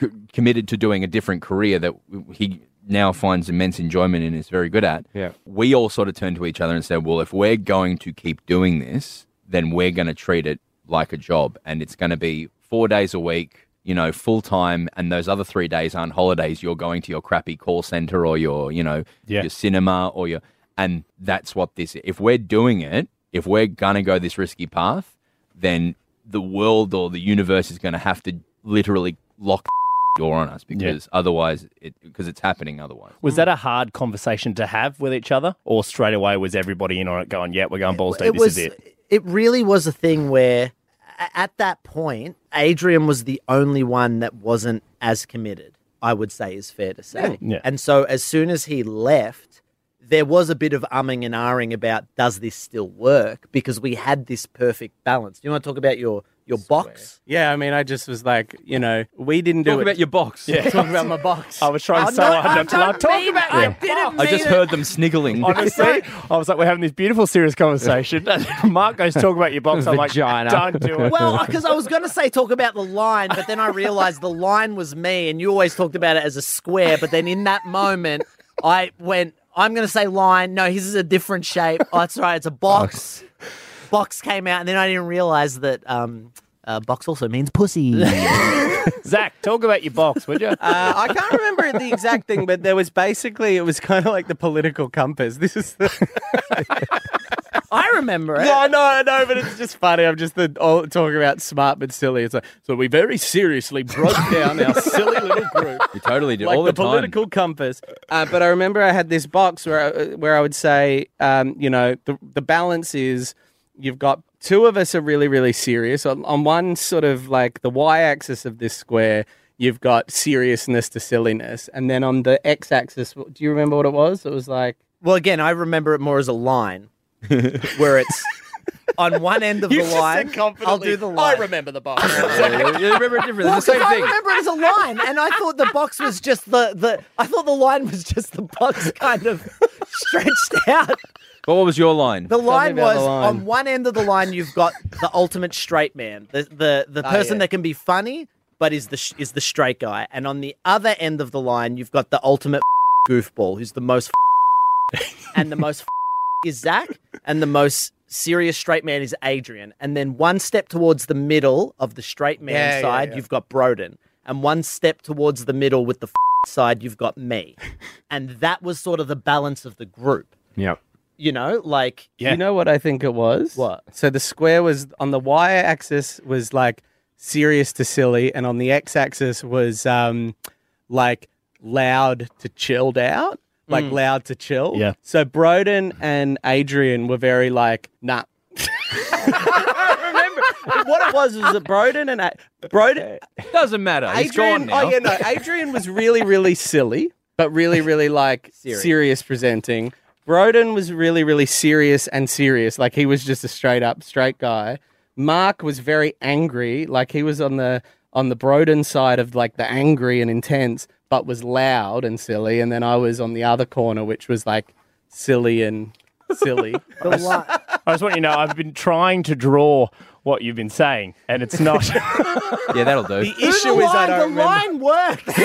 c- committed to doing a different career that he now finds immense enjoyment in and is very good at. Yeah. We all sort of turned to each other and said, well, if we're going to keep doing this, then we're going to treat it like a job and it's going to be four days a week, you know, full time. And those other three days aren't holidays. You're going to your crappy call center or your, you know, Yeah. your cinema or your, and that's what this, if we're doing it, if we're going to go this risky path, then the world or the universe is going to have to literally lock door on us because otherwise it because it's happening otherwise. was that mm. a hard conversation to have with each other, or straight away was everybody in on it, going, "Yeah, we're going balls deep. it This was is it." really was a thing where a- at that point Adrian was the only one that wasn't as committed I would say is fair to say Yeah. and so as soon as he left there was a bit of umming and ahhing about does this still work because we had this perfect balance do you want to talk about your your box yeah, I mean, I just was like, you know, we didn't do it. Talk it. about your box. Yeah. Talk about my box. I was trying Oh, so no, hard I not to laugh. don't Talk mean- about I your didn't I just it. heard them sniggling. Honestly, I was like, we're having this beautiful, serious conversation. Mark goes, talk about your box. I'm like, Vagina. don't do it. Well, because I was going to say talk about the line, but then I realized the line was me, and you always talked about it as a square. But then in that moment, I went, I'm going to say line. No, his is a different shape. Oh, that's right. It's a box. Box came out, and then I didn't realize that um, uh, box also means pussy. Zach, talk about your box, would you? Uh, I can't remember the exact thing, but there was basically it was kind of like the political compass. This is the I remember it. no, I know, I know, but it's just funny. I'm just the, all, talking about smart but silly. It's like so we very seriously broke down our silly little group. You totally do like all the, the, time. political compass. Uh, but I remember I had this box where I, where I would say, um, you know, the the balance is you've got two of us are really really serious on, on one sort of like the y-axis of this square. You've got seriousness to silliness, and then on the x-axis, do you remember what it was? It was like Well, again, I remember it more as a line, where it's on one end of you the line. I'll do the line. I remember the box. you remember it different. Well, It's the 'cause same I thing. remember it as a line, and I thought the box was just the, the I thought the line was just the box kind of stretched out. But what was your line? The line was the line. on one end of the line you've got the ultimate straight man, the the, the person yeah. that can be funny but is the is the straight guy, and on the other end of the line you've got the ultimate goofball, who's the most and the most is Zach, and the most serious straight man is Adrian, and then one step towards the middle of the straight man Yeah, yeah, side yeah. you've got Broden, and one step towards the middle with the side you've got me, and that was sort of the balance of the group. Yep. You know, like You know what I think it was? What? So the square was on the y-axis was like serious to silly, and on the x-axis was um like loud to chilled out, like loud to chill. Yeah. So Broden and Adrian were very like nah. Remember what it was was that Broden and A- Broden Doesn't matter. Adrian, oh yeah, no, Adrian was really, really silly, but really, really like serious. presenting. Broden was really, really serious and serious. Like he was just a straight up straight guy. Mark was very angry, like he was on the on the Broden side of like the angry and intense, but was loud and silly, and then I was on the other corner, which was like silly and silly. I just want you to know I've been trying to draw what you've been saying, and it's not. Yeah, that'll do. the issue is I the don't remember. line works.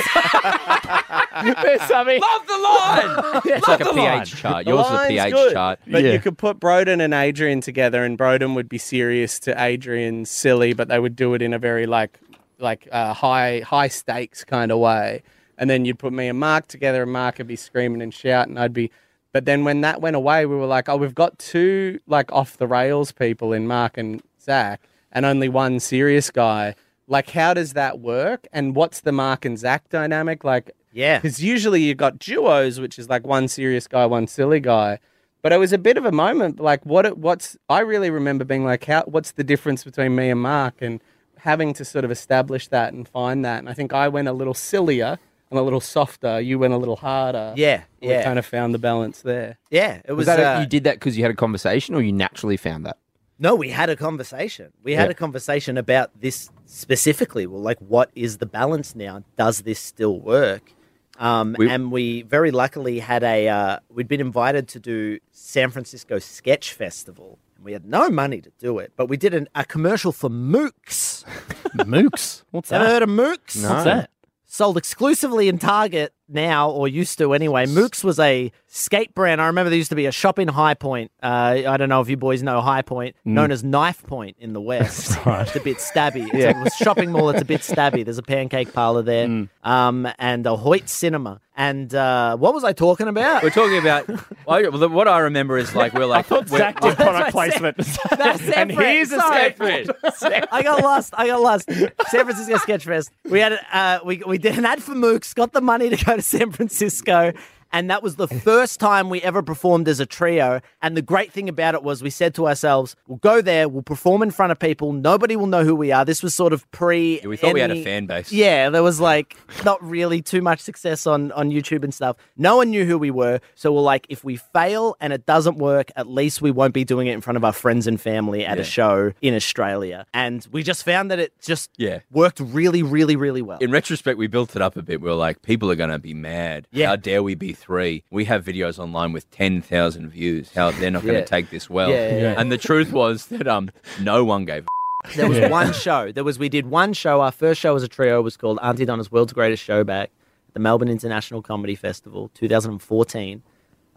There's something. Love the line. it's like a the line. pH chart. The Yours is a line's pH good, chart. But Yeah. you could put Broden and Adrian together, and Broden would be serious to Adrian silly, but they would do it in a very like like uh, high high stakes kind of way. And then you'd put me and Mark together, and Mark would be screaming and shouting. I'd be. But then when that went away, we were like, oh, we've got two like off the rails people in Mark and Zach, and only one serious guy. Like, how does that work? And what's the Mark and Zach dynamic? Like, Yeah. because usually you've got duos, which is like one serious guy, one silly guy. But it was a bit of a moment. Like, what? What's? I really remember being like, how? What's the difference between me and Mark? And having to sort of establish that and find that. And I think I went a little sillier and a little softer. You went a little harder. Yeah, We yeah. kind of found the balance there. Yeah, it Was was. that uh, you did that because you had a conversation, or you naturally found that? No, we had a conversation. We had Yeah. a conversation about this specifically. Well, like, what is the balance now? Does this still work? Um, We- and we very luckily had a. Uh, we'd been invited to do San Francisco Sketch Festival. And We had no money to do it, but we did an, a commercial for Mooks. Mooks. What's that? Ever that? heard of Mooks? What's that? sold exclusively in Target now, or used to anyway. Mooks was a skate brand. I remember there used to be a shop in Highpoint. Uh, I don't know if you boys know Highpoint, known as Knife Point in the West. It's a bit stabby. It's a shopping mall that's a bit stabby. There's a pancake parlor there, um, and a Hoyt Cinema. And uh, what was I talking about? We're talking about. I, well, what I remember is like we're like. we're- Zach did product what I said. placement. That's and separate. here's a Sorry. skate I got lost. I got lost. San Francisco Sketch Fest. We had uh, we we did an ad for Mooks. Got the money to go to San Francisco. And that was the first time we ever performed as a trio. And the great thing about it was we said to ourselves, we'll go there, we'll perform in front of people. Nobody will know who we are. This was sort of pre. Yeah, we thought we had a fan base. Yeah, there was like not really too much success on, on YouTube and stuff. No one knew who we were. So we're like, if we fail and it doesn't work, at least we won't be doing it in front of our friends and family at a show in Australia. And we just found that it just Yeah. worked really, really, really well. In retrospect, we built it up a bit. We were like, people are going to be mad. Yeah. How dare we be three? We have videos online with 10,000 views. How they're not going to take this well. Yeah, yeah, yeah. And the truth was that um, no one gave a There was one show. There was we did one show. Our first show as a trio was called Aunty Donna's World's Greatest Showback at the Melbourne International Comedy Festival, 2014.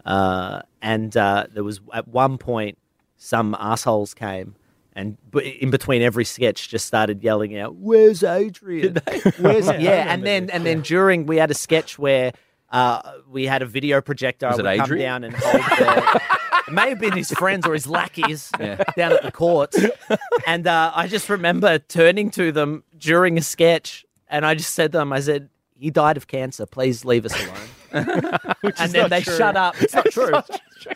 Uh, and uh, there was at one point some assholes came and b- in between every sketch just started yelling out, "Where's Adrian? Where's yeah?" And then and then during we had a sketch where uh, we had a video projector. Was I it would come Adrian? down and hold the. It may have been his friends or his lackeys Yeah. down at the courts. And uh, I just remember turning to them during a sketch and I just said to them, I said, he died of cancer. Please leave us alone. and then they shut up. It's not true.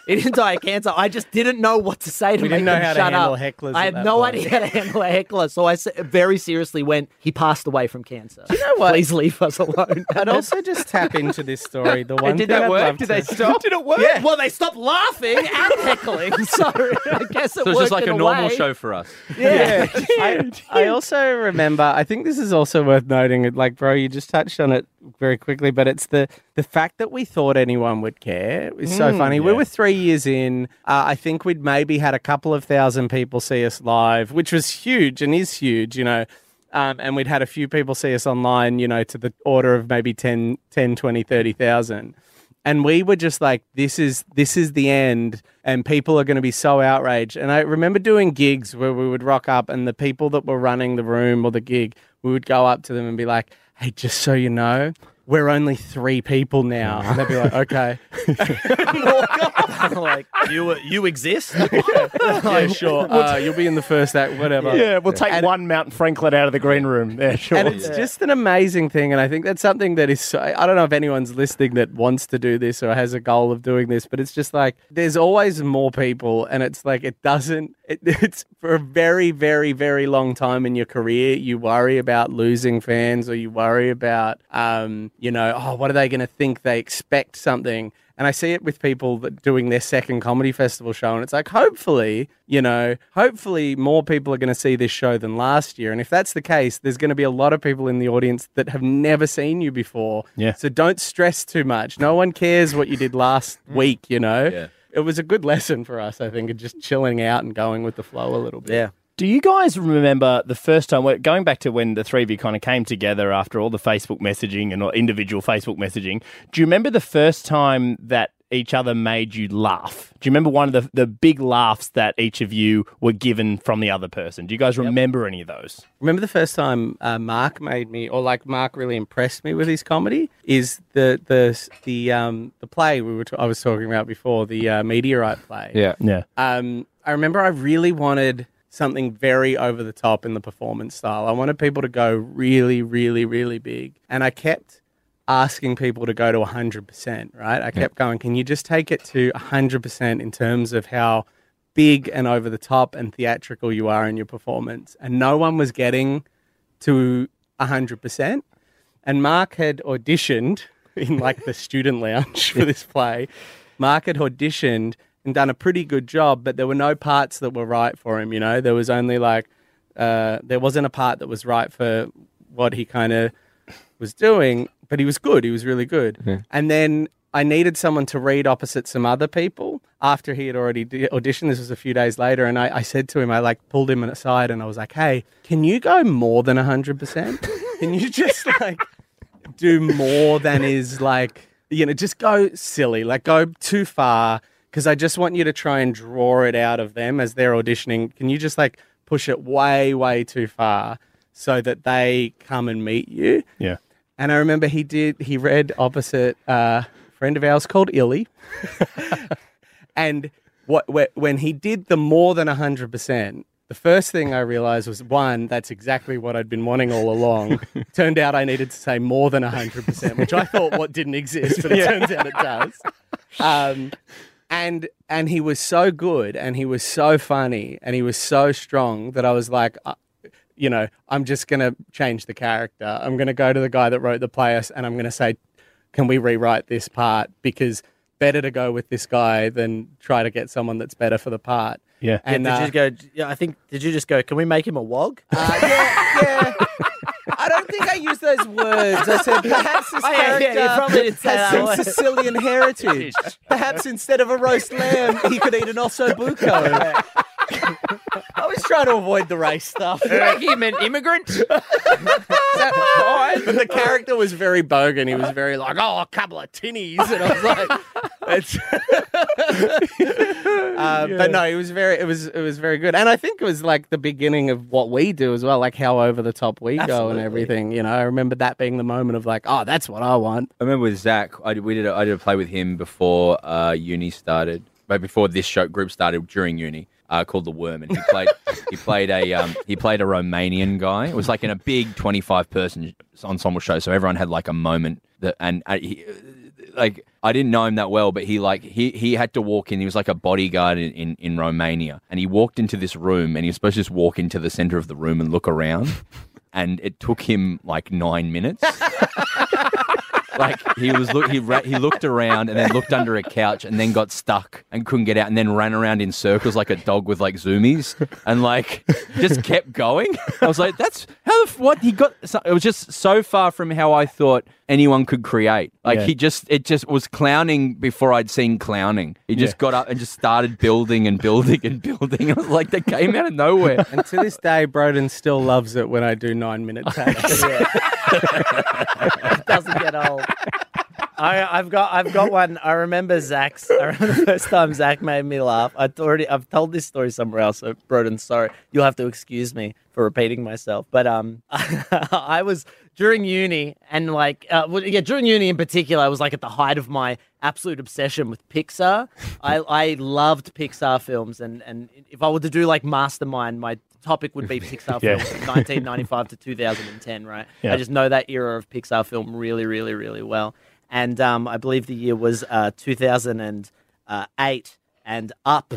He didn't die of cancer. I just didn't know what to say to We make didn't know them how to shut handle up. hecklers I at had that no point. idea how to handle a heckler. So I s- very seriously went, he passed away from cancer. you know what? Please leave us alone. I'd also just tap into this story. The one did thing that I'd work? love Did to- they stop? Did it work? Yeah. Well, they stopped laughing and heckling. So I guess it So it's worked just like in a normal way. show for us. Yeah. I, I also remember. I think this is also worth noting. Like, bro, you just touched on it very quickly, but it's the the fact that we thought anyone would care is so mm. funny. We were three years in. Uh, I think we'd maybe had a couple of thousand people see us live, which was huge and is huge. You know. Um, and we'd had a few people see us online, you know, to the order of maybe 10, 10 20, 30,000 and we were just like this is this is the end and people are going to be so outraged and i remember doing gigs where we would rock up and the people that were running the room or the gig we would go up to them and be like hey just so you know we're only three people now and they'd be like okay like you, you exist. yeah sure uh, you'll be in the first act whatever Yeah, we'll take And- one Mountain Franklin out of the green room. Yeah, sure. And it's just an amazing thing. And I think that's something that is, so, I don't know if anyone's listening that wants to do this or has a goal of doing this, but it's just like there's always more people. And it's like, it doesn't, it, it's for a very, very, very long time in your career, you worry about losing fans or you worry about, um, you know, oh, what are they going to think? They expect something. And I see it with people that doing their second comedy festival show, and it's like, hopefully, you know, hopefully more people are going to see this show than last year. And if that's the case, there's going to be a lot of people in the audience that have never seen you before. Yeah. So don't stress too much. No one cares what you did last mm. week, you know? Yeah. It was a good lesson for us, I think, of just chilling out and going with the flow a little bit. Yeah. Do you guys remember the first time, well, going back to when the three of you kind of came together after all the Facebook messaging and all individual Facebook messaging? Do you remember the first time that each other made you laugh? Do you remember one of the, the big laughs that each of you were given from the other person? Do you guys remember any of those? Remember the first time uh, Mark made me, or like Mark really impressed me with his comedy, is the the the um the play we were t- I was talking about before, the uh, meteorite play. Yeah. Yeah. Um, I remember I really wanted something very over the top in the performance style. I wanted people to go really, really, really big, and I kept asking people to go to 100%, right? I kept going, can you just take it to 100% in terms of how big and over the top and theatrical you are in your performance? And no one was getting to 100%. And Mark had auditioned in like the student lounge for this play. Mark had auditioned and done a pretty good job, but there were no parts that were right for him. You know, there was only like, uh, there wasn't a part that was right for what he kind of was doing, but he was good. He was really good. And then I needed someone to read opposite some other people after he had already auditioned. This was a few days later. And I, I said to him, I like pulled him aside and I was like, hey, can you go more than 100%? Can you just like do more than is like, you know, just go silly, like go too far. Cause I just want you to try and draw it out of them as they're auditioning. Can you just like push it way, way too far so that they come and meet you? Yeah. And I remember he did, he read opposite uh, a friend of ours called Illy. and what when he did the more than 100%, the first thing I realized was one, that's exactly what I'd been wanting all along. Turned out I needed to say more than 100%, which I thought what didn't exist, but it turns out it does. Um, and and he was so good and he was so funny and he was so strong that I was like, uh, you know, I'm just going to change the character. I'm going to go to the guy that wrote the play and I'm going to say, can we rewrite this part? Because better to go with this guy than try to get someone that's better for the part. Yeah. And did uh, you go? Yeah, I think. Did you just go? Can we make him a wog? uh, yeah, yeah. I think I used those words. I said perhaps this Oh, yeah, yeah, character you probably say has some. Sicilian heritage. perhaps instead of a roast lamb, he could eat an osso buco. I was trying to avoid the race stuff. Make him an immigrant. Is that fine? But the character was very bogan. He was very like, oh, a couple of tinnies, and I was like, it's. uh, But no, it was very, it was, it was very good, and I think it was like the beginning of what we do as well, like how over the top we go and everything. You know, I remember that being the moment of like, oh, that's what I want. I remember with Zach, I did, we did a, I did a play with him before uh, uni started, but before this show group started during uni. Uh, called the Worm, and he played he played a um, he played a Romanian guy. It was like in a big twenty five person ensemble show, so everyone had like a moment that and uh, he, like I didn't know him that well, but he like he he had to walk in. He was like a bodyguard in, in, in Romania, and he walked into this room, and he was supposed to just walk into the center of the room and look around, and it took him like nine minutes. like he was look he ra- he looked around and then looked under a couch and then got stuck and couldn't get out and then ran around in circles like a dog with like zoomies and like just kept going. I was like, that's how the f- what he got. So, it was just so far from how I thought anyone could create. Like Yeah. he just it just was clowning before I'd seen clowning. He just Yeah. got up and just started building and building and building. It was like that came out of nowhere. And to this day, Broden still loves it when I do nine minute takes. doesn't get old. I, I've got I've got one. I remember Zach's. I remember the first time Zach made me laugh. I already I've told this story somewhere else. So Broden, sorry, you'll have to excuse me for repeating myself. But um, I was during uni and like uh, well, yeah during uni in particular, I was like at the height of my absolute obsession with Pixar. I I loved Pixar films, and and if I were to do like Mastermind, my topic would be Pixar Yeah. films from 1995 to 2010, right? Yeah. I just know that era of Pixar film really, really, really well. And um, I believe the year was uh, 2008, and Up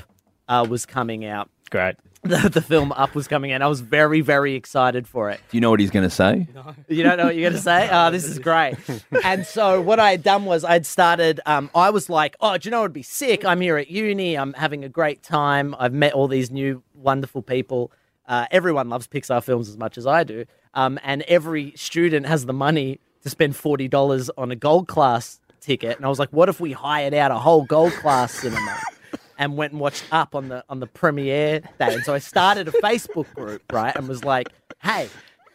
uh, was coming out. Great. the, the film Up was coming out. I was very, very excited for it. Do you know what he's going to say? You don't know what you're going to say? Oh, this is great. And so what I had done was I'd started, um, I was like, oh, do you know what would be sick? I'm here at uni. I'm having a great time. I've met all these new wonderful people. Uh, everyone loves Pixar films as much as I do. Um, and every student has the money to spend $40 on a gold class ticket. And I was like, what if we hired out a whole gold class cinema? and went and watched Up on the on the premiere day. And so I started a Facebook group, right, and was like, "Hey,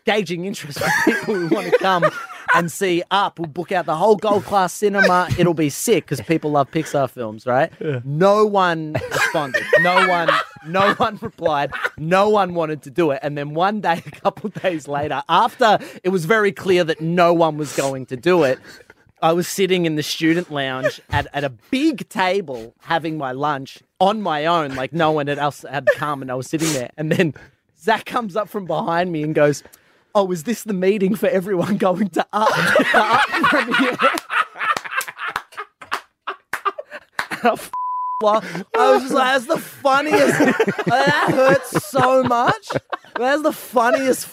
gauging interest from people who want to come and see Up. We'll book out the whole gold class cinema. It'll be sick because people love Pixar films, right? No one responded. No one. No one replied. No one wanted to do it. And then one day, a couple of days later, after it was very clear that no one was going to do it, I was sitting in the student lounge at, at a big table having my lunch on my own, like no one else had come, and I was sitting there. And then Zach comes up from behind me and goes, "Oh, is this the meeting for everyone going to up the up premiere?" And I, f- well, I was just like, "That's the funniest. that hurts so much. That's the funniest."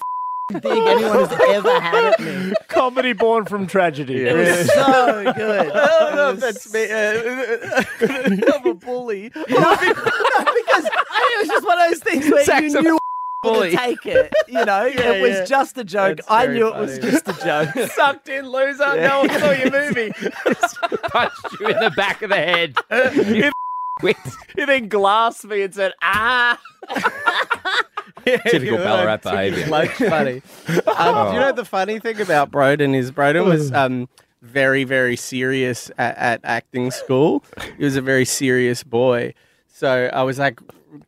thing anyone has ever had at me. Comedy born from tragedy. It was so good. I don't know if that's me. Uh, I'm a bully. No, because I, it was just one of those things where Zach's you knew bully. to take it. You know, it was yeah. just a joke. That's I very knew it was just a joke. Sucked in, loser. No one saw your movie. Punched you in the back of the head. You quit. He then glassed me and said, ah. Typical Ballarat Took his behaviour. lunch funny. Um, Do you know the funny thing about Broden is Broden was um, very, very serious at, at acting school. He was a very serious boy. So I was like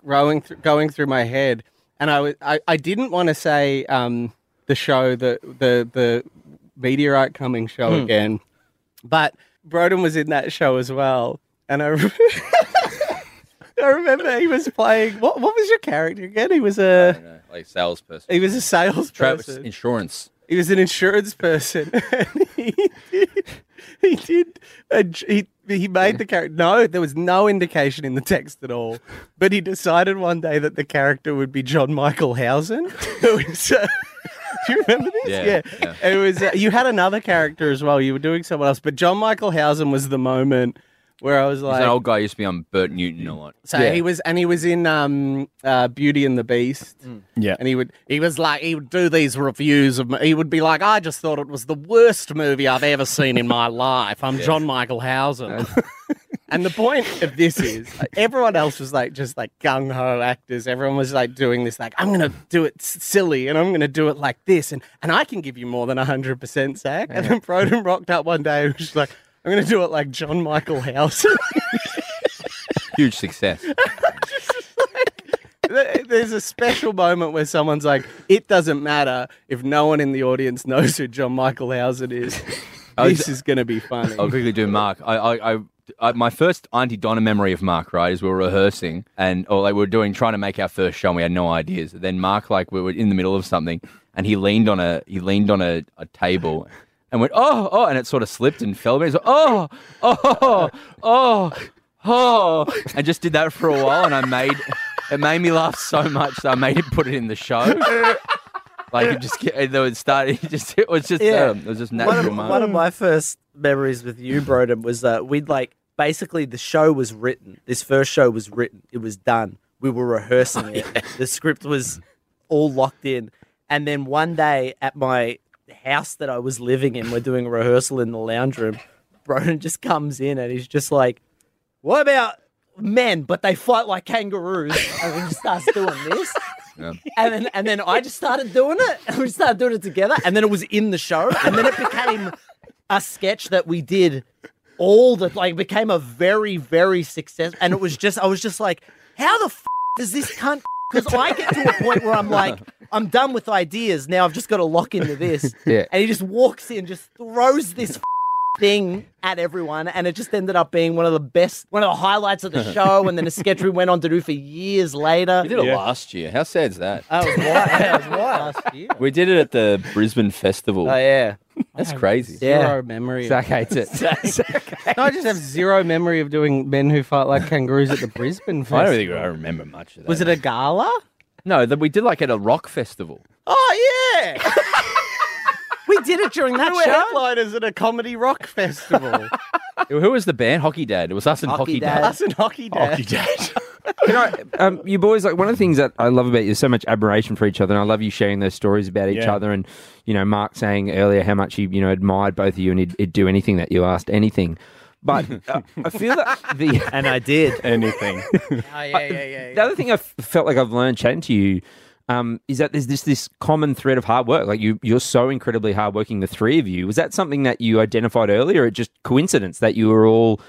going through, going through my head, and I was I, I didn't want to say um, the show the the the meteorite coming show again, but Broden was in that show as well, and I. re- I remember he was playing. What, what was your character again? He was a No, like salesperson. he was a Travis salesperson. Insurance. He was an insurance person. he did. He did. A, he he made the character. No, there was no indication in the text at all. But he decided one day that the character would be John Michael Howson. Was, uh, do you remember this? Yeah, yeah. It was. Uh, you had another character as well. You were doing someone else, but John Michael Howson was the moment where I was He's like, an old guy used to be on Bert Newton a lot. so he was, and he was in um, uh, Beauty and the Beast. Yeah. And he would, he was like, he would do these reviews of, he would be like, I just thought it was the worst movie I've ever seen in my life. I'm John Michael Howson. and the point of this is, everyone else was like, just like gung ho actors. Everyone was like doing this, like, I'm going to do it s- silly and I'm going to do it like this. And, and I can give you more than 100%, Zach. And then Broden rocked up one day and was just like, I'm going to do it like John Michael House. Huge success. There- There's a special moment where someone's like, "It doesn't matter if no one in the audience knows who John Michael Howson is. Was- This is going to be funny." I'll quickly do Mark. I, I, I, I, my first Aunty Donna memory of Mark, right, is we were rehearsing and or like we were doing trying to make our first show. and We had no ideas. Then Mark, like we were in the middle of something, and he leaned on a he leaned on a, a table. And went oh oh, and it sort of slipped and fell. He's like oh oh oh oh, and just did that for a while. And I made it made me laugh so much that I made him put it in the show. Like it just it would start. It just it was just Yeah. um, it was just One natural. of, Mark. one of my first memories with you, Broden, was that we'd like basically the show was written. This first show was written. It was done. We were rehearsing it. The script was all locked in. And then one day at my house that I was living in, we're doing a rehearsal in the lounge room. Broden just comes in and he's just like, What about men, but they fight like kangaroos? And he just starts doing this. Yeah. And then and then I just started doing it. And we started doing it together. And then it was in the show. And then it became a sketch that we did all the like became a very, very success. And it was just I was just like, how the f- does this cunt because I get to a point where I'm like, I'm done with ideas. Now I've just got to lock into this. Yeah. And he just walks in, just throws this thing at everyone, and it just ended up being one of the best, one of the highlights of the show. And then a sketch we went on to do for years later. We did it last year. How sad's that? That was wild. That was wild. Last year. We did it at the Brisbane Festival. Oh yeah. That's crazy. Zero memory. Zach of hates it. No, I just have zero memory of doing men who fight like kangaroos at the Brisbane Festival. I don't think I remember much of that. Was it a gala? No, that we did like at a rock festival. Oh yeah, We did it during that we were show. headliners at a comedy rock festival. Who was the band? Hockey Dad. It was us and Hockey Hockey, Dad. Dad. Us and hockey dad. Hockey Dad. you know, um, you boys, like one of the things that I love about you is so much admiration for each other, and I love you sharing those stories about each Yeah. other. And you know, Mark saying earlier how much he you know admired both of you, and he'd, he'd do anything that you asked, anything. But uh, I feel that the And I did. Anything. Oh, yeah, yeah, yeah, the other thing I f- felt like I've learned chatting to you um, is that there's this this common thread of hard work. Like you, you're so incredibly hardworking. The three of you was that something that you identified earlier, or just coincidence that you were all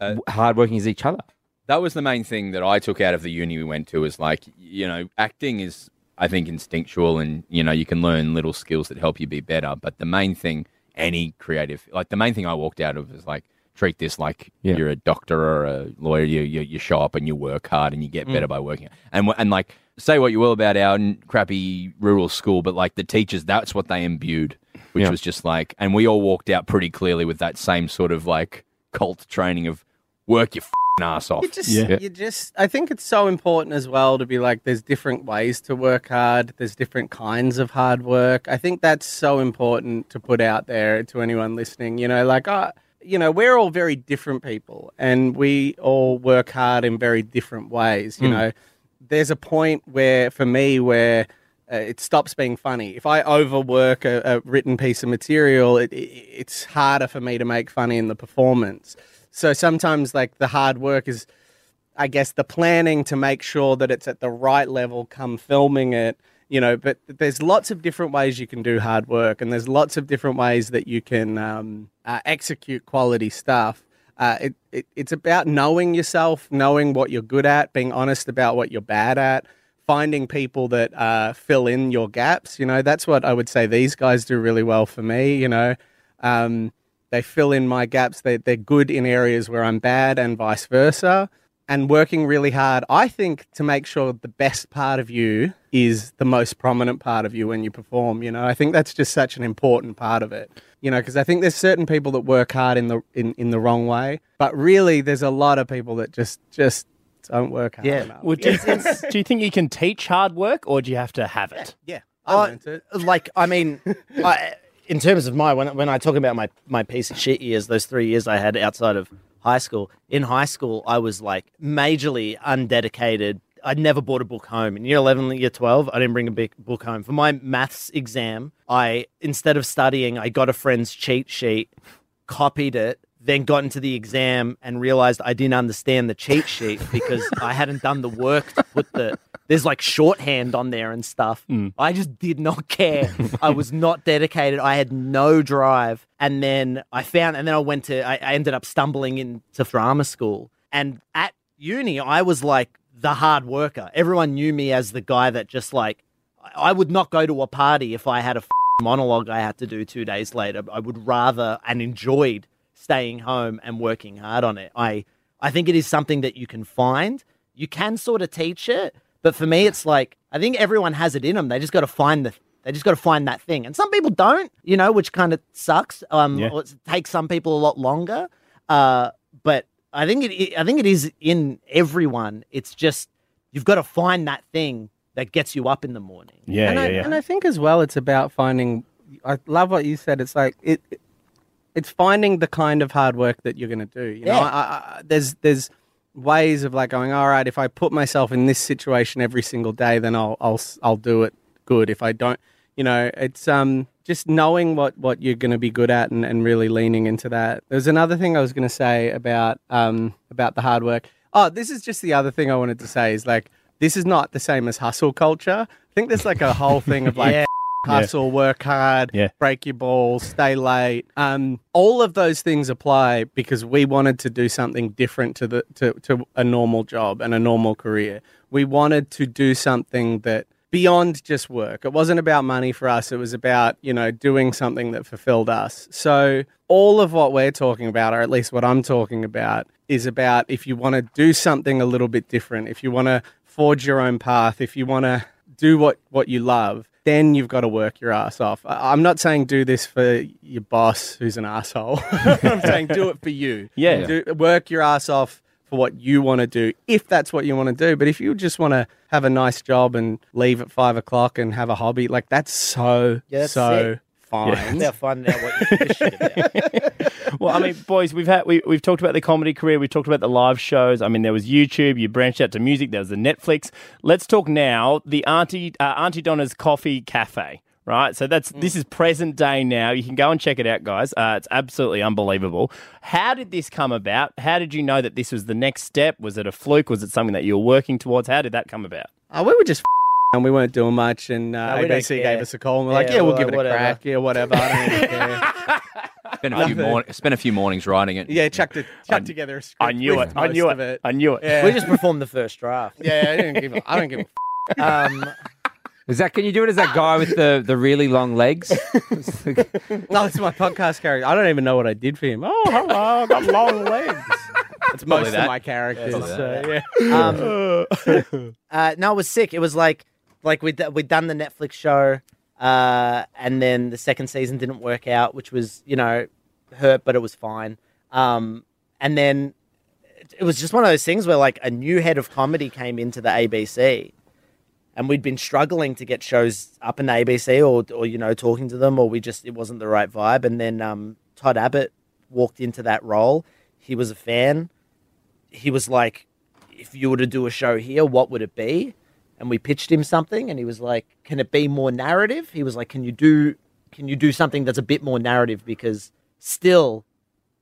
uh, hardworking as each other? that was the main thing that I took out of the uni we went to was like, you know, acting is, I think, instinctual and, you know, you can learn little skills that help you be better. But the main thing, any creative, like the main thing I walked out of is like, treat this like Yeah. you're a doctor or a lawyer. You, you, you show up and you work hard and you get better by working. And, and like, say what you will about our crappy rural school, but like the teachers, that's what they imbued, which Yeah. was just like, and we all walked out pretty clearly with that same sort of like cult training of work your f***ing ass off. You just, Yeah. you just. I think it's so important as well to be like, there's different ways to work hard. There's different kinds of hard work. I think that's so important to put out there to anyone listening. You know, like, uh, you know, we're all very different people, and we all work hard in very different ways. You know, there's a point where, for me, where uh, it stops being funny. If I overwork a, a written piece of material, it, it, it's harder for me to make funny in the performance. So sometimes, like the hard work is, I guess, the planning to make sure that it's at the right level. Come filming it, you know. But there's lots of different ways you can do hard work, and there's lots of different ways that you can um, uh, execute quality stuff. Uh, it, it, it's about knowing yourself, knowing what you're good at, being honest about what you're bad at, finding people that uh, fill in your gaps. You know, that's what I would say these guys do really well for me. You know, um, they fill in my gaps. They, they're good in areas where I'm bad, and vice versa. And working really hard, I think, to make sure the best part of you is the most prominent part of you when you perform. You know, I think that's just such an important part of it. You know, because I think there's certain people that work hard in the in, in the wrong way, but really there's a lot of people that just just don't work hard Yeah. enough. Well, do, you, do you think you can teach hard work or do you have to have it? yeah, I Uh, learned it. like I mean, I, in terms of my when when I talk about my my piece of shit years, those three years I had outside of high school. In high school, I was like majorly undedicated. I never bought a book home. In year eleven, year twelve, I didn't bring a big book home for my maths exam. I instead of studying, I got a friend's cheat sheet, copied it. Then got into the exam and realized I didn't understand the cheat sheet because I hadn't done the work to put the there's like shorthand on there and stuff. Mm. I just did not care. I was not dedicated. I had no drive. And then I found, and then I went to, I, I ended up stumbling into drama school. And at uni, I was like the hard worker. Everyone knew me as the guy that just like, I- would not go to a party if I had a monologue I had to do two days later. I would rather and enjoyed staying home and working hard on it. I I think it is something that you can find. You can sort of teach it, but for me, it's like I think everyone has it in them. They just got to find the. They just got to find that thing, and some people don't. You know, which kind of sucks. Um, Yeah. or it takes some people a lot longer. Uh, but I think it. I think it is in everyone. It's just you've got to find that thing that gets you up in the morning. Yeah, and yeah, I, yeah. And I think as well, it's about finding. I love what you said. It's like it. It- It's finding the kind of hard work that you're going to do. You know, Yeah. I, I, there's there's ways of like going. All right, if I put myself in this situation every single day, then I'll I'll I'll do it good. If I don't, you know, it's um just knowing what what you're going to be good at and, and really leaning into that. There's another thing I was going to say about um about the hard work. Oh, this is just the other thing I wanted to say is like this is not the same as hustle culture. I think there's like a whole thing of like Yeah. Hustle, work hard, Yeah. break your balls, stay late. Um, all of those things apply because we wanted to do something different to the to, to a normal job and a normal career. We wanted to do something that beyond just work. It wasn't about money for us. It was about, you know, doing something that fulfilled us. So all of what we're talking about, or at least what I'm talking about, is about if you want to do something a little bit different, if you want to forge your own path, if you want to do what, what you love, then you've got to work your ass off. I- I'm not saying do this for your boss who's an asshole. I'm saying do it for you. Yeah. Do, work your ass off for what you want to do, if that's what you want to do. But if you just want to have a nice job and leave at five o'clock and have a hobby, like that's so Yeah, that's so it. Fine. They'll find out what you give a shit about. Well, I mean, boys, we've had we, we've talked about the comedy career, we've talked about the live shows. I mean, there was YouTube, you branched out to music, there was the Netflix. Let's talk now the Aunty uh, Aunty Donna's Coffee Cafe. Right, so that's this is present day now. You can go and check it out, guys. Uh, it's absolutely unbelievable. How did this come about? How did you know that this was the next step? Was it a fluke? Was it something that you were working towards? How did that come about? Uh, we were just and we weren't doing much, and uh, No, we don't ABC gave us a call, and we're like, Yeah, "Yeah, we'll well, give it a whatever. crack. Yeah, whatever. I don't. Spent a few morn- spent a few mornings writing it. Yeah, chucked it, chucked together a script. I knew it. I knew it. it. I knew it. Yeah, We just performed the first draft. yeah. I didn't give. A, I don't give. A Um, Is that? Can you do it as that guy with the, the really long legs? no, it's my podcast character. I don't even know what I did for him. Oh, hello, I got long legs. It's most that. of my characters. so, yeah. um, uh, no, it was sick. It was like like we'd we'd done the Netflix show, uh, and then the second season didn't work out, which was you know hurt, but it was fine. Um, and then it- it was just one of those things where like a new head of comedy came into the ABC, and we'd been struggling to get shows up in the ABC or or you know talking to them, or we just it wasn't the right vibe. And then um, Todd Abbott walked into that role. He was a fan. He was like, if you were to do a show here, what would it be? And we pitched him something, and he was like, "Can it be more narrative?" He was like, "Can you do, can you do something that's a bit more narrative? Because still,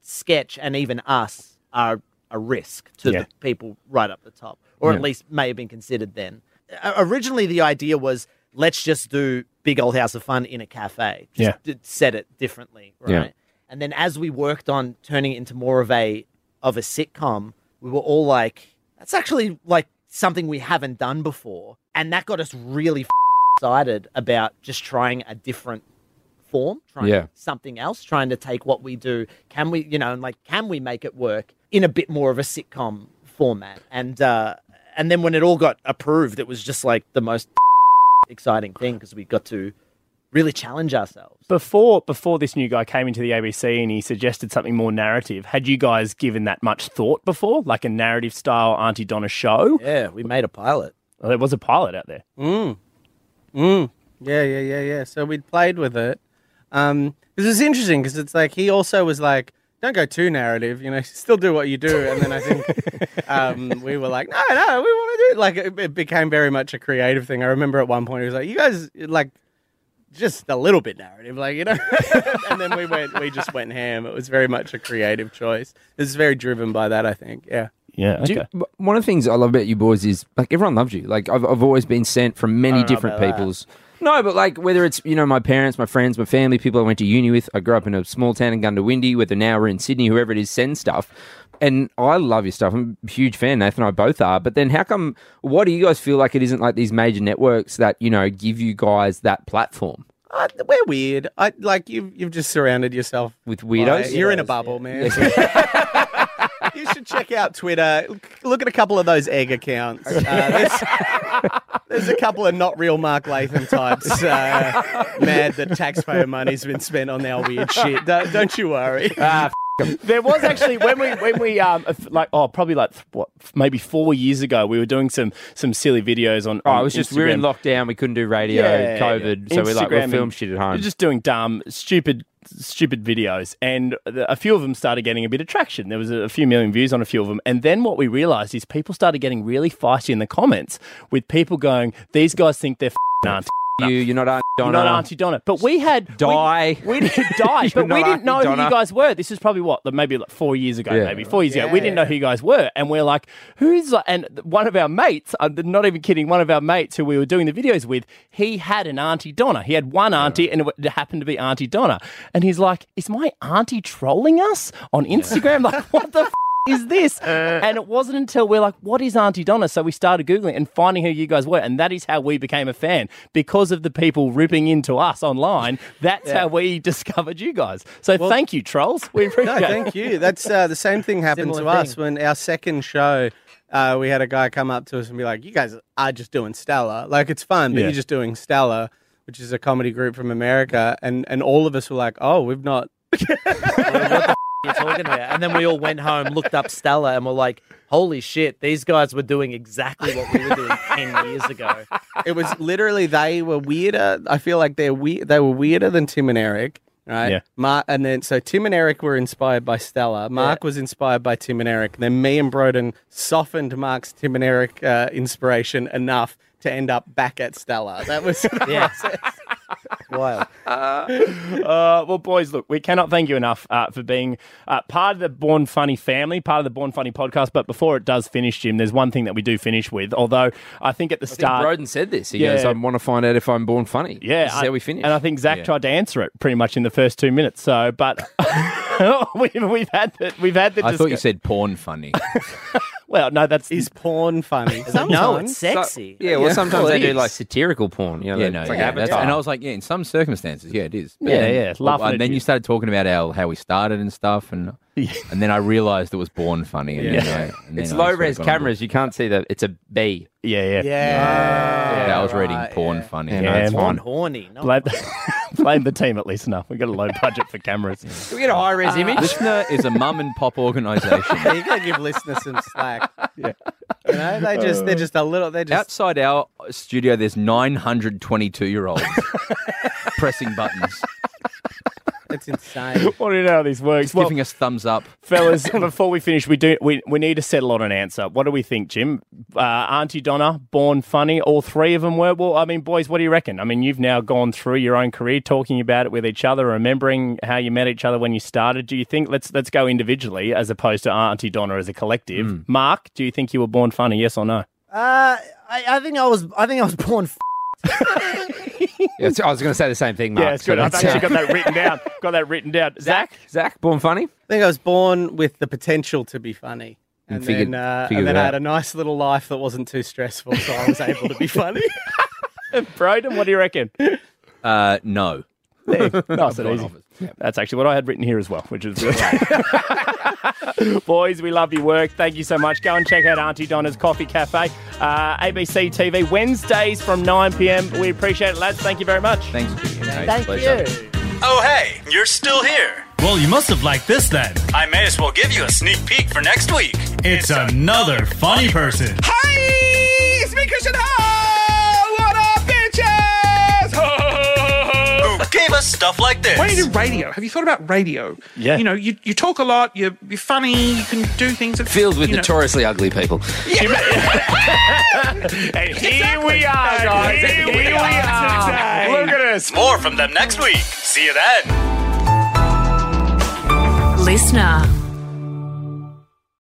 sketch and even us are a risk to Yeah. the people right up the top, or at least may have been considered then. Uh, originally, the idea was let's just do Big Old House of Fun in a cafe. Just Yeah. d- set it differently, right? Yeah. And then as we worked on turning it into more of a of a sitcom, we were all like, that's actually like something we haven't done before, and that got us really excited about just trying a different form, trying Yeah. something else, trying to take what we do. Can we, you know, and like, can we make it work in a bit more of a sitcom format? And uh, and then when it all got approved, it was just like the most exciting thing because we got to really challenge ourselves. Before before this new guy came into the ABC and he suggested something more narrative, had you guys given that much thought before, like a narrative style Aunty Donna show? Yeah, we made a pilot. Well, there was a pilot out there. Mm. Mm. Yeah, yeah, yeah, yeah. So we'd played with it. Um, because it's interesting because it's like he also was like, don't go too narrative, you know, still do what you do. And then I think um, we were like, no, no, we want to do it. Like it, it became very much a creative thing. I remember at one point he was like, you guys like just a little bit narrative, like you know. and then we went, we just went ham. It was very much a creative choice. It's very driven by that, I think. Yeah. Yeah. Okay. you- one of the things I love about you boys is like everyone loves you. Like I've, I've always been sent from many different people's. that. No, but like whether it's you know my parents, my friends, my family, people I went to uni with. I grew up in a small town in Goondiwindi. Whether now we're in Sydney, whoever it is, send stuff. And I love your stuff. I'm a huge fan. Nathan and I both are. But then how come? Why do you guys feel like it isn't like these major networks that you know give you guys that platform Uh, we're weird. I like you've you've just surrounded yourself with weirdos? You're in a bubble, yeah. man. you should check out Twitter. Look at a couple of those egg accounts. Uh, there's, there's a couple of not real Mark Latham types uh, mad that taxpayer money's been spent on our weird shit. Don't, don't you worry. There was actually when we when we um like oh probably like what maybe four years ago we were doing some some silly videos on. Oh, on it was just we were in lockdown. We couldn't do radio. Yeah, COVID. yeah. So we like we Instagram film shit at home. We're just doing dumb, stupid, stupid videos, and a few of them started getting a bit of traction. There was a, few million views on a few of them, and then what we realised is people started getting really feisty in the comments with people going, "These guys think they're f***ing auntie, you, you're not Aunt Donna. not Aunty Donna." But we had Die. We, we didn't die, but we didn't know Auntie who you guys were. This is probably what maybe like four years ago, Yeah. maybe four years ago. We didn't know who you guys were, and we're like, "Who's?" like- And one of our mates, I'm not even kidding, one of our mates who we were doing the videos with, he had an Auntie Donna. He had one auntie, and it it happened to be Auntie Donna. And he's like, "Is my auntie trolling us on Instagram? Like, what the?" F- is this? and it wasn't until we're like, what is Aunty Donna? So we started Googling and finding who you guys were. And that is how we became a fan because of the people ripping into us online. That's how we discovered you guys. So thank you, trolls. We appreciate No, it. thank you. That's uh, the same thing happened Similar to us when our second show. Uh, we had a guy come up to us and be like, "You guys are just doing Stella. Like it's fun, but Yeah. you're just doing Stella." which is a comedy group from America, and and all of us were like, oh, we've not. You're talking about. And then we all went home, looked up Stella, and were like, holy shit, these guys were doing exactly what we were doing 10 years ago. It was literally they were weirder. I feel like they're we- they were weirder than Tim and Eric. Right. Yeah. Mark, and then so Tim and Eric were inspired by Stella. Mark was inspired by Tim and Eric. Then me and Broden softened Mark's Tim and Eric uh, inspiration enough to end up back at Stella. That was the Yeah. Process. Wild. Uh, well, boys, look, we cannot thank you enough uh, for being uh, part of the Born Funny family, part of the Born Funny podcast. But before it does finish, Jim, there's one thing that we do finish with. Although I think at the I start, Broden said this. He Yeah. goes, I want to find out if I'm born funny. yeah, This is I- how we finish. and I think Zach Yeah. tried to answer it pretty much in the first two minutes. So, but we've, we've had the, we've had the. I thought you said porn funny. Well, no, that's Is porn funny? no, Sometimes. it's sexy. yeah, well, sometimes Well, they it do like satirical porn. You know, yeah, no, it's like yeah, that's- and I was like, yeah, in some circumstances, yeah, it is. But Yeah, then- yeah, well, laughing at and then you. you started talking about how how we started and stuff, and and then I realised it was born funny. And then I, and then It's I low res got on board. cameras. You can't see that. It's a B. yeah, yeah, Yeah. Yeah, I was reading right, porn yeah. funny. Yeah, Yeah, no, it's Born fine. horny. No. Blame, blame the team at least enough. We've got a low budget for cameras. Do we get a high res uh, image? LiSTNR is a mum and pop organisation. Yeah, you gotta give listeners some slack. yeah. You know, they just they're just a little they're just Outside our studio, there's 922 year olds pressing buttons, it's insane. What do you know how this works? Well, giving us thumbs up. fellas, before we finish, we do we, we need to settle on an answer. What do we think, Jim? Uh, Aunty Donna, born funny, all three of them were. Well, I mean, boys, what do you reckon? I mean, you've now gone through your own career, talking about it with each other, remembering how you met each other when you started. Do you think let's let's go individually as opposed to Aunty Donna as a collective? Hmm. Mark, do you think you were born funny? Yes or no? Uh, I, I think I was. I think I was born. F- Yeah, I was going to say the same thing, Mark. yeah, it's good. so I've that's, actually uh, got that written down. Got that written down. Zach, Zach, born funny. I think I was born with the potential to be funny. And, And figured- then, uh, and then I had a nice little life that wasn't too stressful, so I was able to be funny. Broden, what do you reckon? Uh, no. nice and easy. That's actually what I had written here as well, which is great. Boys, we love your work. Thank you so much. Go and check out Aunty Donna's Coffee Cafe, uh, ABC TV, Wednesdays from 9 p.m. We appreciate it, lads. Thank you very much. Thanks for being here. Thank Pleasure. you. Oh, hey, you're still here. Well, you must have liked this then. I may as well give you a sneak peek for next week. It's another funny person. Hi, it's me, Christian Hull. Who gave us stuff like this? When you do radio, have you thought about radio? Yeah. You know, you, you talk a lot, you're, you're funny, you can do things. That, Filled with you know- notoriously ugly people. Yeah. And here we are, guys. Here we are. Look at us. More from them next week. See you then. Listener.